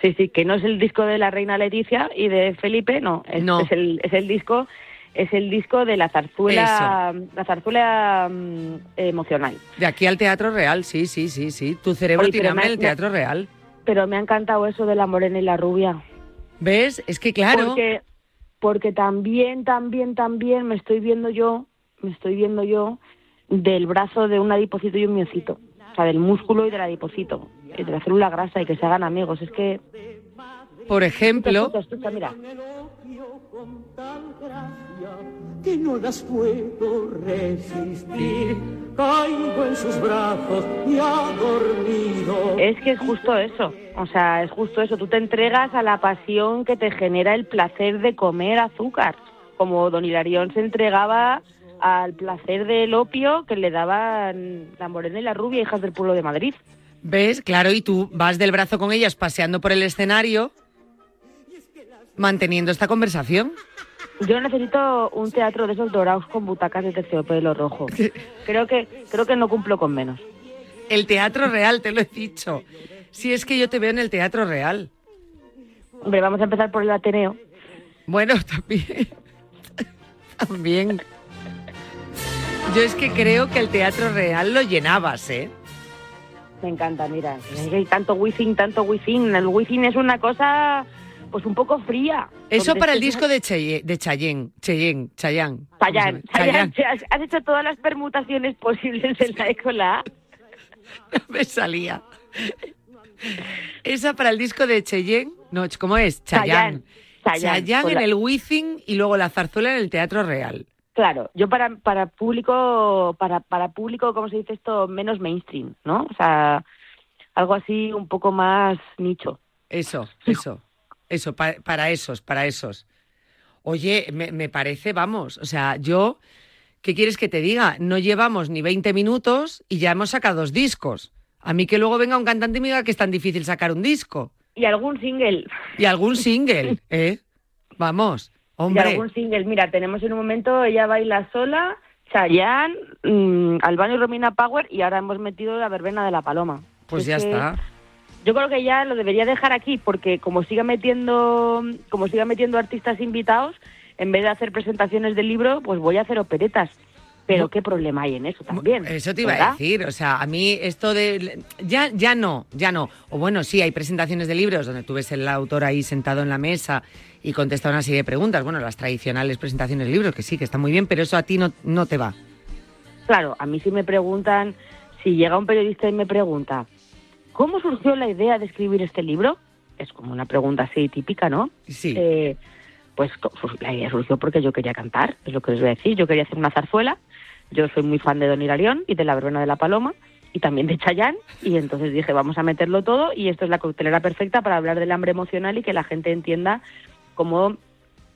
Sí, sí, que no es el disco de la reina Leticia y de Felipe, no, es, No. es el es el disco es el disco de la zarzuela la zarzuela mm, emocional. De aquí al Teatro Real, sí, sí, sí, sí. Tu cerebro Oye, tiene pero hambre me- en el Teatro Real. Pero me ha encantado eso de la morena y la rubia. ¿Ves? Es que claro. Porque, porque también, también, también me estoy viendo yo, me estoy viendo yo del brazo de un adipocito y un miocito. O sea, del músculo y del adipocito. Y de la célula grasa y que se hagan amigos. Es que... Por ejemplo, Escucha, escucha, mira. que no las puedo resistir. Caigo en sus brazos y ha dormido. Es que es justo eso. O sea, es justo eso. Tú te entregas a la pasión que te genera el placer de comer azúcar. Como don Hilarión se entregaba al placer del opio que le daban la morena y la rubia, hijas del pueblo de Madrid. ¿Ves? Claro, y tú vas del brazo con ellas paseando por el escenario manteniendo esta conversación. Yo necesito un teatro de esos dorados con butacas de terciopelo rojo. Creo que creo que no cumplo con menos. El Teatro Real, te lo he dicho. Si es que yo te veo en el Teatro Real. Hombre, vamos a empezar por el Ateneo. Bueno, también. también. Yo es que creo que el Teatro Real lo llenabas, ¿eh? Me encanta, mira. Hay tanto wifi, tanto wifi. El wifi es una cosa pues un poco fría. Eso para el disco de, Cheye- de Chayenne, Cheyenne, Chayanne. has, hecho todas las permutaciones posibles en la E con la A. me salía. Esa para el disco de Cheyenne, no, ¿cómo es? Chayanne, con en el Wizzing y luego la zarzuela en el Teatro Real. Claro, yo para, para público, para, para público, ¿cómo se dice esto? Menos mainstream, ¿no? O sea, algo así un poco más nicho. Eso, eso, eso, pa- para esos, para esos. Oye, me, me parece, vamos, o sea, yo, ¿qué quieres que te diga? No llevamos ni 20 minutos y ya hemos sacado dos discos. A mí que luego venga un cantante y me diga que es tan difícil sacar un disco. Y algún single. Y algún single, ¿eh? Vamos, hombre. Y algún single. Mira, tenemos en un momento Ella baila sola, Chayanne, mm, Albano y Romina Power y ahora hemos metido la verbena de la paloma. Pues Es ya está. Yo creo que ya lo debería dejar aquí porque como siga metiendo, como siga metiendo artistas invitados, en vez de hacer presentaciones de libro, pues voy a hacer operetas. Pero qué problema hay en eso también. Eso te iba ¿verdad? a decir, o sea, a mí esto de... Ya, ya no, ya no. O bueno, sí, hay presentaciones de libros donde tú ves el autor ahí sentado en la mesa y contesta una serie de preguntas. Bueno, las tradicionales presentaciones de libros, que sí, que está muy bien, pero eso a ti no, no te va. Claro, a mí si me preguntan, si llega un periodista y me pregunta, ¿cómo surgió la idea de escribir este libro? Es como una pregunta así típica, ¿no? Sí. Eh, pues pues, la idea surgió porque yo quería cantar, es lo que les voy a decir. Yo quería hacer una zarzuela. Yo soy muy fan de Don Hilarión y de La Verbena de la Paloma y también de Chayán y entonces dije, vamos a meterlo todo y esto es la coctelera perfecta para hablar del hambre emocional y que la gente entienda cómo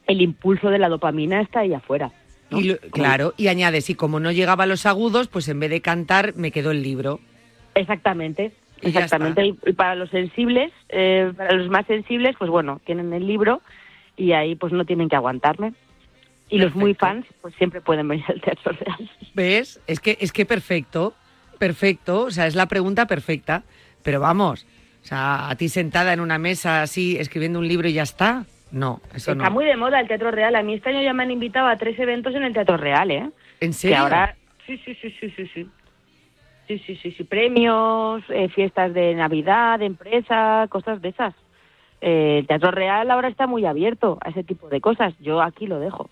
el impulso de la dopamina está ahí afuera. ¿no? Y lo- claro, y añades, y como no llegaba a los agudos, pues en vez de cantar, me quedó el libro. Exactamente, Y exactamente. Y, y para los sensibles, eh, para los más sensibles, pues bueno, tienen el libro y ahí pues no tienen que aguantarme. Y los muy fans, pues siempre pueden venir al Teatro Real. ¿Ves? Es que, es que perfecto, perfecto, o sea, es la pregunta perfecta. Pero vamos, o sea, a ti sentada en una mesa así, escribiendo un libro y ya está. No, eso Está no. muy de moda el Teatro Real. A mí este año ya me han invitado a tres eventos en el Teatro Real, ¿eh? ¿En Que serio? ahora... Sí, sí, sí, sí, sí, sí. Sí, sí, sí, sí. Premios, eh, fiestas de Navidad, de empresa, cosas de esas. Eh, el Teatro Real ahora está muy abierto a ese tipo de cosas. Yo aquí lo dejo.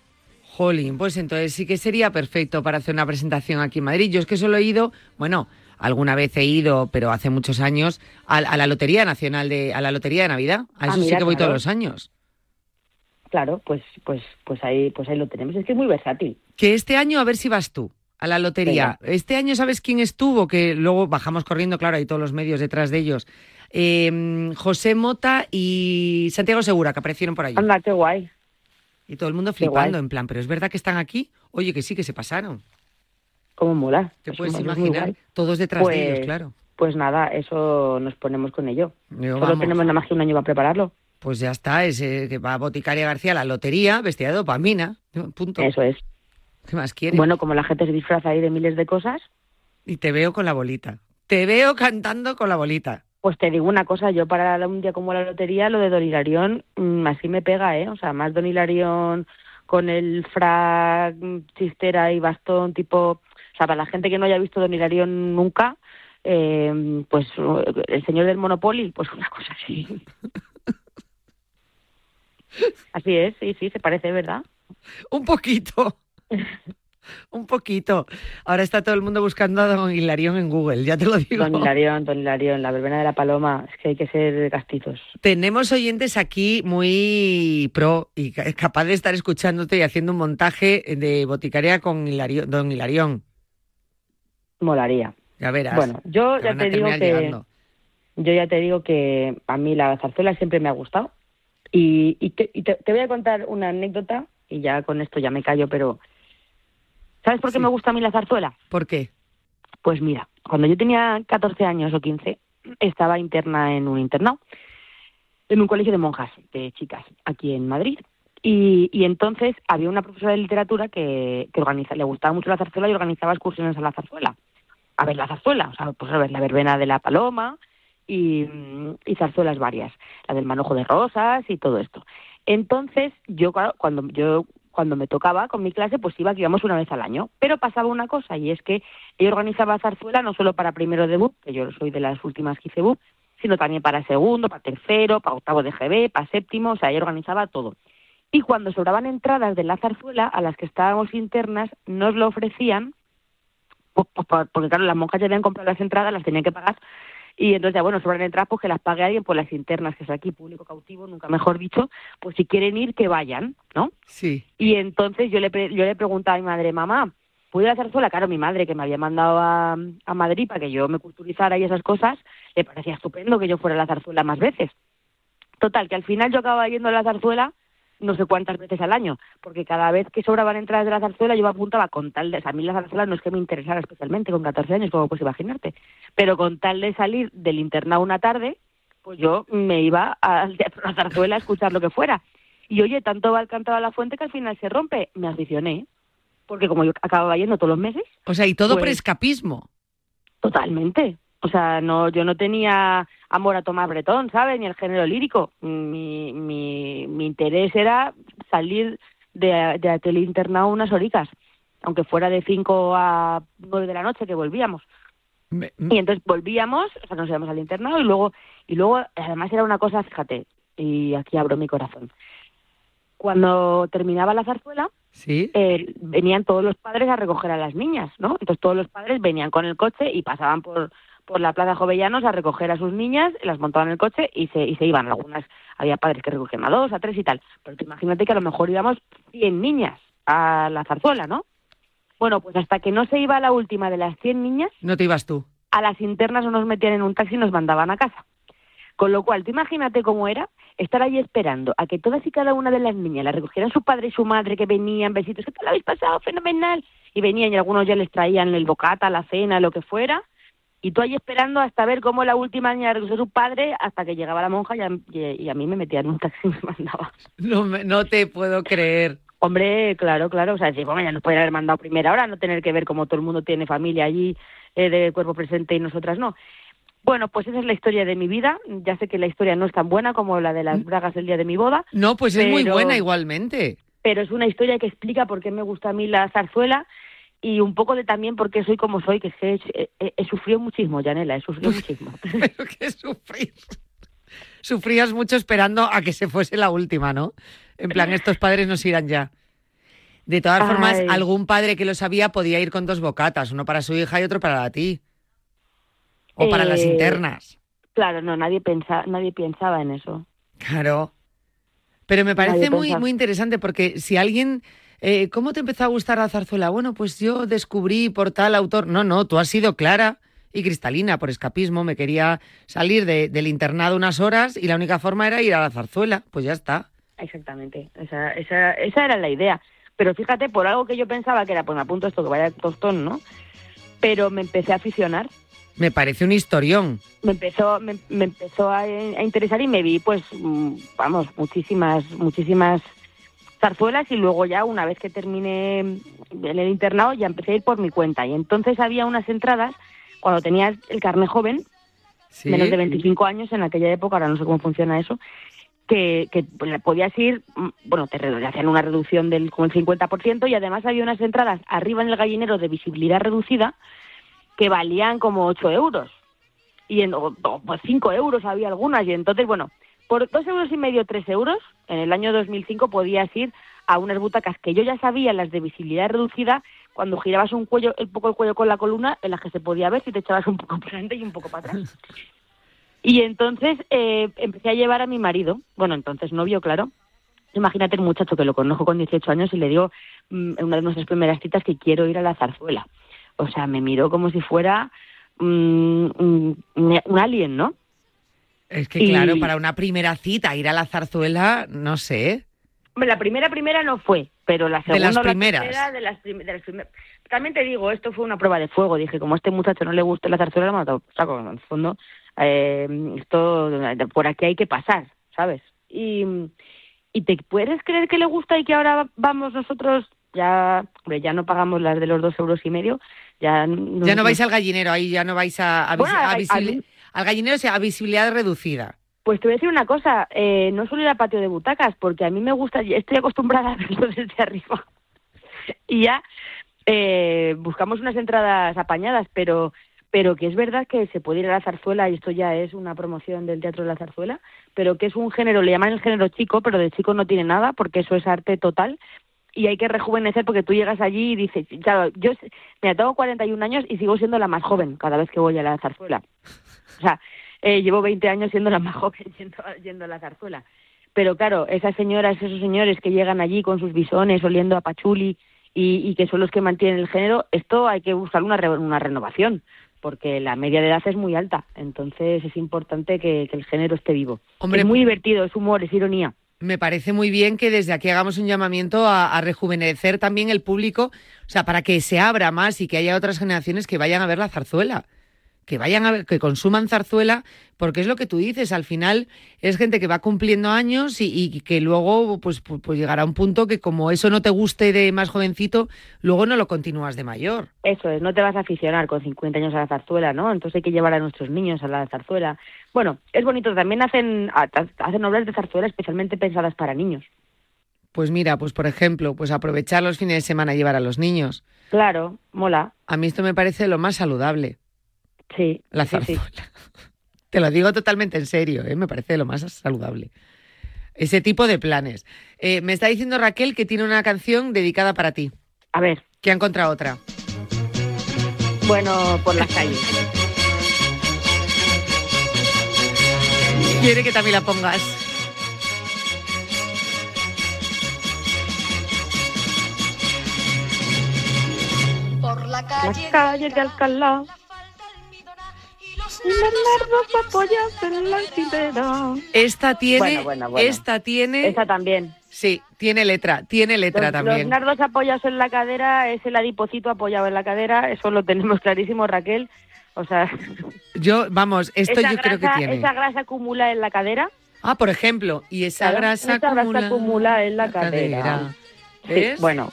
Jolín, pues entonces sí que sería perfecto para hacer una presentación aquí en Madrid. Yo es que solo he ido, bueno, alguna vez he ido, pero hace muchos años, a, a la Lotería Nacional de, a la Lotería de Navidad. A Ah, eso sí que voy claro. todos los años. Claro, pues, pues, pues ahí, pues ahí lo tenemos. Es que es muy versátil. Que este año a ver si vas tú a la lotería. Este año sabes quién estuvo, que luego bajamos corriendo, claro, hay todos los medios detrás de ellos. Eh, José Mota y Santiago Segura, que aparecieron por allí. Anda, qué guay. Y todo el mundo flipando, en plan, pero es verdad que están aquí. Oye, que sí, que se pasaron. Cómo mola. Te Es puedes imaginar, todos detrás de ellos, Pues- claro. Pues nada, eso nos ponemos con ello. Yo, Solo vamos. tenemos nada más que un año para prepararlo. Pues ya está, es eh, que va Boticaria García a la lotería, vestida de dopamina. Punto. Eso es. ¿Qué más quieres? Bueno, como la gente se disfraza ahí de miles de cosas, Y te veo con la bolita. Te veo cantando con la bolita. pues te digo una cosa, yo para un día como la lotería, lo de Don Hilarión, mm, así me pega, ¿eh? O sea, más Don Hilarión con el frac, chistera y bastón, tipo... O sea, para la gente que no haya visto Don Hilarión nunca, eh, pues el señor del Monopoly, pues una cosa así. Así es, sí, sí, se parece, ¿verdad? Un poquito. Un poquito. Ahora está todo el mundo buscando a Don Hilarión en Google, ya te lo digo. Don Hilarión, Don Hilarión, la verbena de la paloma, es que hay que ser castizos. Tenemos oyentes aquí muy pro y ca- capaz de estar escuchándote y haciendo un montaje de boticaria con Hilarión, Don Hilarión. Molaría. Ya verás. Bueno, yo ya te digo que llegando. yo ya te digo que a mí la zarzuela siempre me ha gustado y, y, te, y te- te voy a contar una anécdota y ya con esto ya me callo, pero ¿sabes por qué me gusta a mí la zarzuela? ¿Por qué? Pues mira, cuando yo tenía 14 años o 15 estaba interna en un internado, en un colegio de monjas, de chicas, aquí en Madrid. Y, y entonces había una profesora de literatura que, que organiza, le gustaba mucho la zarzuela y organizaba excursiones a la zarzuela. A ver la zarzuela, o sea, pues a ver la verbena de la paloma y, y zarzuelas varias, la del manojo de rosas y todo esto. Entonces, yo cuando yo cuando me tocaba con mi clase, pues iba íbamos una vez al año. Pero pasaba una cosa, y es que ella organizaba zarzuela no solo para primero de BUP, que yo soy de las últimas que hice BUP, sino también para segundo, para tercero, para octavo de GB, para séptimo, o sea, ella organizaba todo. Y cuando sobraban entradas de la zarzuela, a las que estábamos internas, nos lo ofrecían, po- po- po- porque claro, las monjas ya habían comprado las entradas, las tenían que pagar, y entonces ya, bueno, sobran entradas, pues que las pague alguien, pues las internas, que es aquí, público cautivo, nunca mejor dicho, pues si quieren ir, que vayan, ¿no? Sí. Y entonces yo le, pre- yo le preguntaba a mi madre, mamá, ¿puedo ir a hacer sola? Claro, mi madre, que me había mandado a, a Madrid para que yo me culturizara y esas cosas, le parecía estupendo que yo fuera a la zarzuela más veces. Total, que al final yo acababa yendo a la zarzuela no sé cuántas veces al año, porque cada vez que sobraban entradas de la zarzuela yo me apuntaba con tal de... a mí la zarzuela no es que me interesara especialmente con 14 años, como puedes imaginarte, pero con tal de salir del internado una tarde, pues yo me iba al teatro de la zarzuela a escuchar lo que fuera. Y oye, tanto va el cantado a la fuente que al final se rompe. Me aficioné, porque como yo acababa yendo todos los meses, O sea, y todo por Pues- escapismo. Totalmente. O sea, no, yo no tenía amor a Tomás Bretón, ¿sabes? Ni el género lírico. Mi, mi, mi interés era salir de, de aquel internado unas horicas, aunque fuera de 5 a 9 de la noche que volvíamos. Y entonces volvíamos, o sea, nos íbamos al internado y luego, y luego además era una cosa, fíjate, y aquí abro mi corazón. Cuando terminaba la zarzuela, Sí. eh, venían todos los padres a recoger a las niñas, ¿no? Entonces todos los padres venían con el coche y pasaban por, por la Plaza Jovellanos a recoger a sus niñas, las montaban en el coche y se, y se iban. Algunas, había padres que recogían a dos, a tres y tal. Pero tú imagínate que a lo mejor íbamos 100 niñas a la zarzuela, ¿no? Bueno, pues hasta que no se iba la última de las 100 niñas, No te ibas tú. a las internas no nos metían en un taxi y nos mandaban a casa. Con lo cual, tú imagínate cómo era estar ahí esperando a que todas y cada una de las niñas la recogieran su padre y su madre, que venían, besitos, ¿qué tal habéis pasado? Fenomenal. Y venían y algunos ya les traían el bocata, la cena, lo que fuera. Y tú ahí esperando hasta ver cómo la última niña recogió a su padre hasta que llegaba la monja y a, y- a mí me metían en un taxi y me mandaba. No, me- no te puedo creer. Hombre, claro, claro. O sea, sí, bueno, ya nos podrían haber mandado primera hora, no tener que ver cómo todo el mundo tiene familia allí eh, de cuerpo presente y nosotras no. Bueno, pues esa es la historia de mi vida. Ya sé que la historia no es tan buena como la de las bragas del día de mi boda. No, pues es muy buena igualmente. Pero es una historia que explica por qué me gusta a mí la zarzuela y un poco de también por qué soy como soy, que es que he, he- he sufrido muchísimo, Janela, he sufrido muchísimo. Pero qué sufrir. Sufrías mucho esperando a que se fuese la última, ¿no? En plan, estos padres nos irán ya. De todas formas, algún padre que lo sabía podía ir con dos bocatas, uno para su hija y otro para ti. O para las Eh, internas. Claro, no, nadie, pensa, nadie pensaba en eso. Claro. Pero me parece Nadie muy, pensaba. muy interesante porque si alguien... eh, ¿Cómo te empezó a gustar la zarzuela? Bueno, pues yo descubrí por tal autor. No, no, tú has sido clara y cristalina por escapismo. Me quería salir de- del internado unas horas y la única forma era ir a la zarzuela. Pues ya está. Exactamente, esa, esa, esa era la idea. Pero fíjate, por algo que yo pensaba que era, pues me apunto esto, que vaya tostón, ¿no? Pero me empecé a aficionar, Me parece un historión. me empezó, me, me empezó a, a interesar y me vi, pues, mm, vamos, muchísimas, muchísimas zarzuelas y luego ya una vez que terminé en el internado ya empecé a ir por mi cuenta. Y entonces había unas entradas, cuando tenías el carnet joven, Sí. menos de 25 años en aquella época, ahora no sé cómo funciona eso, que, que pues, podías ir, mm, bueno, te hacían una reducción del como el 50% y además había unas entradas arriba en el gallinero de visibilidad reducida que valían como 8 euros. Y en, o, o, pues 5 euros había algunas. Y entonces, bueno, por dos euros y medio, 3 euros, en el año 2005 podías ir a unas butacas que yo ya sabía, las de visibilidad reducida, cuando girabas un cuello, un poco el cuello con la columna, en las que se podía ver si te echabas un poco para adelante y un poco para atrás. Y entonces eh, empecé a llevar a mi marido, bueno, entonces novio, claro. Imagínate el muchacho que lo conozco con 18 años y le digo mm, en una de nuestras primeras citas que quiero ir a la zarzuela. O sea, me miró como si fuera mm, un, un alien, ¿no? Es que Y- claro, para una primera cita, ir a la zarzuela, no sé. Hombre, La primera primera no fue, pero la De segunda las la de las, prim- de las primeras. También te digo, esto fue una prueba de fuego. Dije, como a este muchacho no le gusta la zarzuela, lo mato. Saco, en el fondo, eh, esto, por aquí hay que pasar, ¿sabes? Y, y te puedes creer que le gusta y que ahora vamos nosotros, ya, hombre, ya no pagamos las de los dos euros y medio, ya... Ya no vais al gallinero, ahí ya no vais a, a, Bueno, a al- gallinero, sea, a visibilidad reducida. Pues te voy a decir una cosa, eh, no suelo ir al patio de butacas, porque a mí me gusta, estoy acostumbrada a verlo desde arriba. Y ya eh, buscamos unas entradas apañadas, pero pero que es verdad que se puede ir a la zarzuela, y esto ya es una promoción del Teatro de la Zarzuela, pero que es un género, le llaman el género chico, pero de chico no tiene nada, porque eso es arte total, y hay que rejuvenecer porque tú llegas allí y dices, claro, yo, mira, tengo 41 años y sigo siendo la más joven cada vez que voy a la zarzuela. O sea, eh, llevo 20 años siendo la más joven yendo, a- yendo a la zarzuela. Pero claro, esas señoras, esos señores que llegan allí con sus bisones, oliendo a pachuli y, y que son los que mantienen el género, esto hay que buscar una, re- una renovación, porque la media de edad es muy alta. Entonces es importante que, que el género esté vivo. Hombre, es muy divertido, es humor, es ironía. Me parece muy bien que desde aquí hagamos un llamamiento a, a rejuvenecer también el público, o sea, para que se abra más y que haya otras generaciones que vayan a ver la zarzuela, que vayan a ver, que consuman zarzuela, porque es lo que tú dices, al final es gente que va cumpliendo años y, y que luego pues, pues, pues llegará un punto que como eso no te guste de más jovencito, luego no lo continúas de mayor. Eso es, no te vas a aficionar con 50 años a la zarzuela, ¿no? Entonces hay que llevar a nuestros niños a la zarzuela. Bueno, es bonito, también hacen, ha- hacen obras de zarzuela especialmente pensadas para niños. Pues mira, pues por ejemplo, pues aprovechar los fines de semana y llevar a los niños. Claro, mola. A mí esto me parece lo más saludable. Sí, La sí, sí. zarzuela. Te lo digo totalmente en serio, ¿eh? me parece lo más saludable. Ese tipo de planes. Eh, me está diciendo Raquel que tiene una canción dedicada para ti. A ver. Que ha encontrado otra. Bueno, por las calles. Quiere que también la pongas. Por la calle, calle de Alcalá. Y Bernardo en la encimera. Esta tiene, Bueno, bueno, bueno. esta tiene. Esa también. Sí, tiene letra, tiene letra Los, también. los nardos apoyados en la cadera, es el adipocito apoyado en la cadera, eso lo tenemos clarísimo, Raquel. O sea, Yo, vamos, esto esa yo creo que grasa- tiene. Esa grasa acumula en la cadera. Ah, por ejemplo, y esa Claro, grasa esa grasa acumula, acumula en la cadera. Bueno,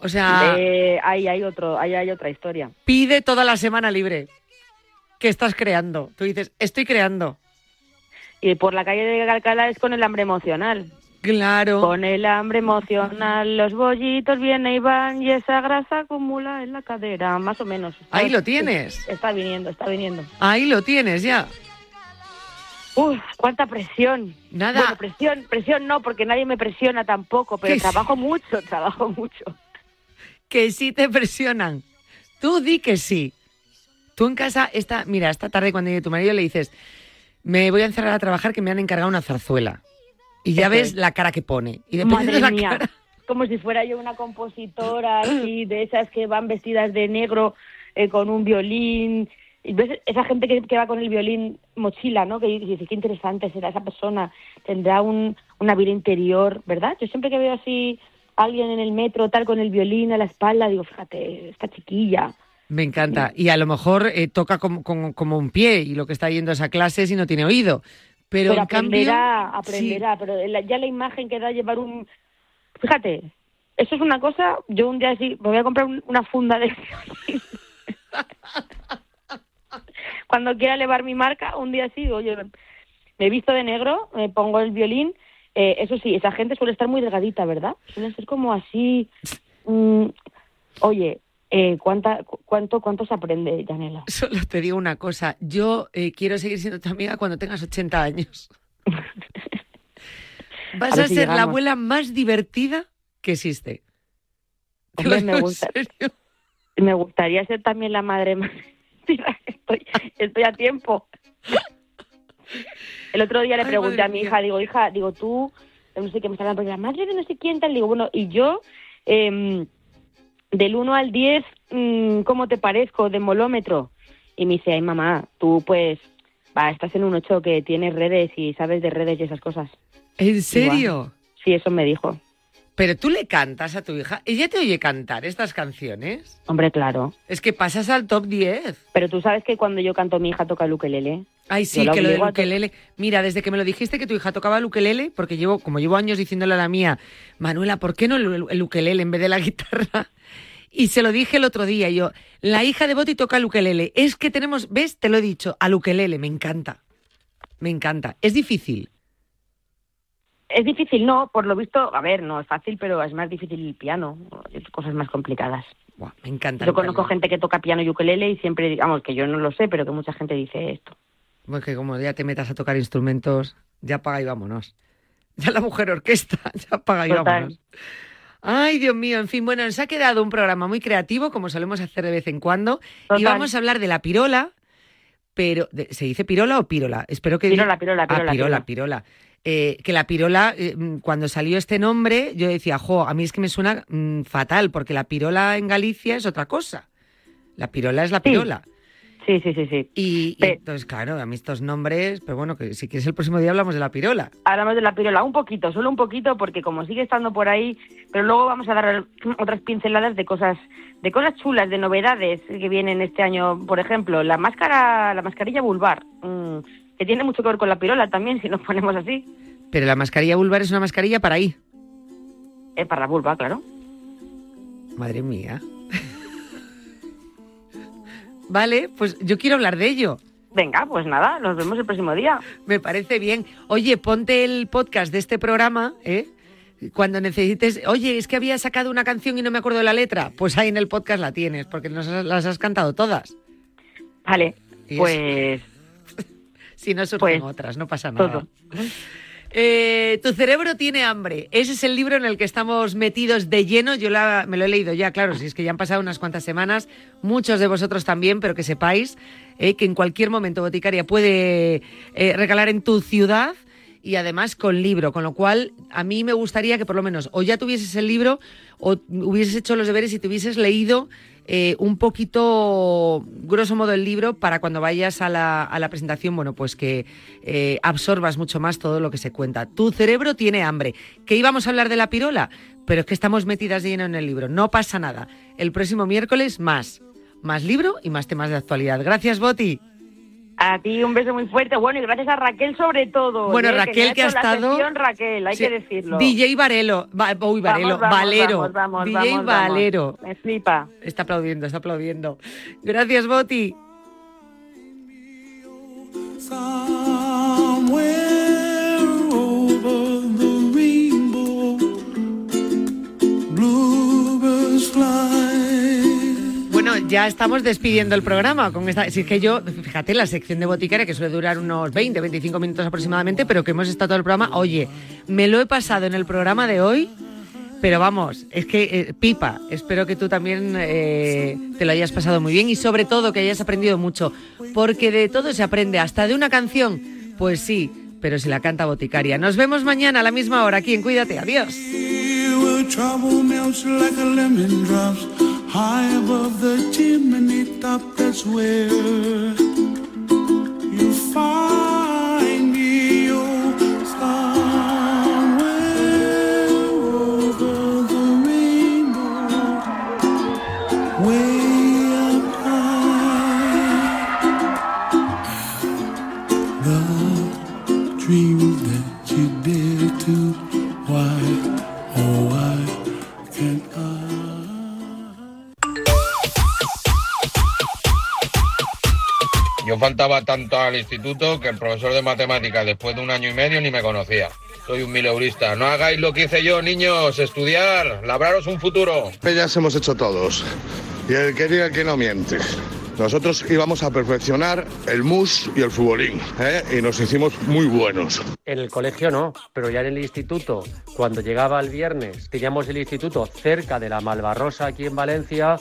O sea, eh, ahí hay otro, ahí hay otra historia. pide toda la semana libre. ¿Qué estás creando? Tú dices, estoy creando. Y por la calle de Alcalá es con el hambre emocional. Claro. Con el hambre emocional, los bollitos vienen y van y esa grasa acumula en la cadera, más o menos. Ahí lo tienes. Está viniendo, está viniendo. Ahí lo tienes ya. Uf, cuánta presión. Nada. Bueno, presión, presión no, porque nadie me presiona tampoco, pero Que sí. trabajo mucho, trabajo mucho. Que sí te presionan. Tú di que sí. Tú en casa, esta, mira, esta tarde cuando llegue tu marido le dices, me voy a encerrar a trabajar que me han encargado una zarzuela. Y ya ves es. la cara que pone. Y Madre de la mía, cara. como si fuera yo una compositora así, de esas que van vestidas de negro eh, con un violín. Y ves esa gente que, que va con el violín mochila, ¿no? Que dice, qué interesante será esa persona, tendrá un, una vida interior, ¿verdad? Yo siempre que veo así a alguien en el metro, tal, con el violín a la espalda, digo, fíjate, esta chiquilla. Me encanta. Y a lo mejor eh, toca como, como- como un pie y lo que está yendo a esa clase si no tiene oído. Pero, en cambio. aprenderá, aprenderá, pero la- ya la imagen que da llevar un... Fíjate, eso es una cosa, yo un día así, me voy a comprar un- una funda de... Cuando quiera elevar mi marca, un día así, oye, me he visto de negro, me pongo el violín, eh, eso sí, esa gente suele estar muy delgadita, ¿verdad? Suelen ser como así... mm, oye, eh, ¿cuánta, cu- cuánto, ¿cuánto se aprende, Janela? Solo te digo una cosa. Yo eh, quiero seguir siendo tu amiga cuando tengas 80 años. Vas A a, ver si ser la abuela más divertida que existe. Hombre, me gusta. gustaría ser también la madre más. Estoy, estoy a tiempo. El otro día le Ay, pregunté a mi mía. hija, digo, hija, digo, tú, no sé qué me está hablando, pero la madre de no sé quién tal, digo, bueno, y yo, em, del 1 al 10, mm, ¿cómo te parezco de molómetro? Y me dice, ay, mamá, tú pues, va, estás en un 8 que tienes redes y sabes de redes y esas cosas. ¿En serio? Sí, eso me dijo. Pero tú le cantas a tu hija. ¿Ella te oye cantar estas canciones? Hombre, claro. Es que pasas al top 10. Pero tú sabes que cuando yo canto, mi hija toca el ukelele. Ay, sí, que lo del ukelele. Mira, desde que me lo dijiste que tu hija tocaba el ukelele, porque llevo, como llevo años diciéndole a la mía, Manuela, ¿por qué no el, el ukelele en vez de la guitarra? Y se lo dije el otro día, yo, la hija de Boti toca el ukelele. Es que tenemos, ¿ves? Te lo he dicho, al ukelele, me encanta. Me encanta. Es difícil. Es difícil, no, por lo visto, a ver, no es fácil, pero es más difícil el piano, cosas más complicadas. Me encanta. Yo conozco gente que toca piano y ukelele y siempre, vamos, que yo no lo sé, pero que mucha gente dice esto. Bueno, que como ya te metas a tocar instrumentos, ya paga y vámonos. Ya la mujer orquesta, ya paga y Total. vámonos. Ay, Dios mío, en fin, bueno, nos ha quedado un programa muy creativo, como solemos hacer de vez en cuando, y vamos a hablar de la pirola, pero ¿se dice pirola o pirola? Espero que Pirola, pirola, Ah, pirola, pirola, pirola. Eh, que la pirola, eh, cuando salió este nombre, yo decía, jo, a mí es que me suena mm, fatal, porque la pirola en Galicia es otra cosa. La pirola es la pirola. Sí, sí, sí, sí. Y, y entonces, claro, a mí estos nombres, pero bueno, que si quieres el próximo día hablamos de la pirola. Hablamos de la pirola un poquito, solo un poquito, porque como sigue estando por ahí, pero luego vamos a dar otras pinceladas de cosas, de cosas chulas, de novedades que vienen este año. Por ejemplo, la máscara, la mascarilla vulvar, mm, que tiene mucho que ver con la pirola también, si nos ponemos así. Pero la mascarilla vulvar es una mascarilla para ahí. Es para la vulva, claro. Madre mía. Vale, pues yo quiero hablar de ello. Venga, pues nada, nos vemos el próximo día. Me parece bien. Oye, ponte el podcast de este programa, ¿eh? Cuando necesites, oye, es que había sacado una canción y no me acuerdo de la letra, pues ahí en el podcast la tienes, porque nos has- las has cantado todas. Vale, pues Si no surgen Pues, otras, no pasa nada. todo. Eh, tu cerebro tiene hambre. Ese es el libro en el que estamos metidos de lleno. Yo la- me lo he leído ya, claro, si es que ya han pasado unas cuantas semanas. Muchos de vosotros también, pero que sepáis eh, que en cualquier momento Boticaria puede eh, regalar en tu ciudad y además con libro, con lo cual a mí me gustaría que por lo menos o ya tuvieses el libro o hubieses hecho los deberes y te hubieses leído eh, un poquito, grosso modo, el libro para cuando vayas a la, a la presentación, bueno, pues que eh, absorbas mucho más todo lo que se cuenta. Tu cerebro tiene hambre. Que íbamos a hablar de la pirola, pero es que estamos metidas de lleno en el libro. No pasa nada. El próximo miércoles más. Más libro y más temas de actualidad. Gracias, Boti. A ti un beso muy fuerte. Bueno, y gracias a Raquel sobre todo. Bueno, ¿eh? Raquel, que ha la estado- sección, Raquel, hay Sí, que decirlo. DJ Varelo. Va- uy, Varelo. Vamos, vamos, Valero. vamos, vamos, DJ. Valero. Me flipa. Está aplaudiendo, está aplaudiendo. Gracias, Boti. Ya estamos despidiendo el programa con esta. Si es que yo, fíjate, la sección de boticaria que suele durar unos 20, 25 minutos aproximadamente, pero que hemos estado todo el programa. Oye, me lo he pasado en el programa de hoy, pero vamos, es que eh, pipa. Espero que tú también eh, te lo hayas pasado muy bien y sobre todo que hayas aprendido mucho, porque de todo se aprende, hasta de una canción, pues sí, pero si la canta boticaria. Nos vemos mañana a la misma hora aquí en Cuídate. Adiós. High above the chimney top. That's where you find me. Oh, somewhere over the rainbow, way Yo faltaba tanto al instituto que el profesor de matemáticas después de un año y medio ni me conocía. Soy un mileurista. No hagáis lo que hice yo, niños. Estudiar, labraros un futuro. Ellas hemos hecho todos. Y el que diga que no miente. Nosotros íbamos a perfeccionar el mus y el futbolín, ¿eh? y nos hicimos muy buenos. En el colegio no, pero ya en el instituto, cuando llegaba el viernes, teníamos el instituto cerca de la Malvarrosa aquí en Valencia,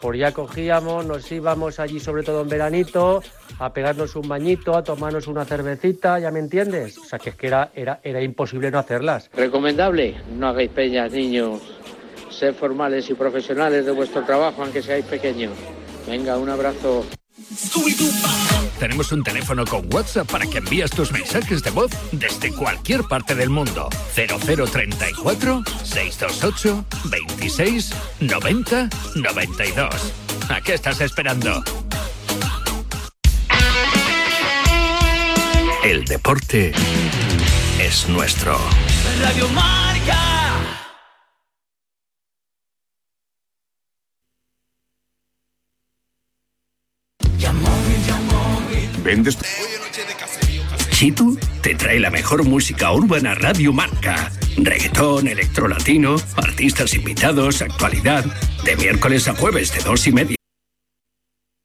por ya cogíamos, nos íbamos allí sobre todo en veranito, a pegarnos un bañito, a tomarnos una cervecita, ¿ya me entiendes? O sea que es que era, era, era imposible no hacerlas. Recomendable, no hagáis peñas, niños. Sed formales y profesionales de vuestro trabajo, aunque seáis pequeños. Venga, un abrazo. Tenemos un teléfono con WhatsApp para que envíes tus mensajes de voz desde cualquier parte del mundo. 0034 628 26 90 92. ¿A qué estás esperando? El deporte es nuestro. Radio Marca. ¿Vendes? Chitu te trae la mejor música urbana Radio Marca. Reggaetón, electrolatino, artistas invitados, actualidad. De miércoles a jueves de dos y media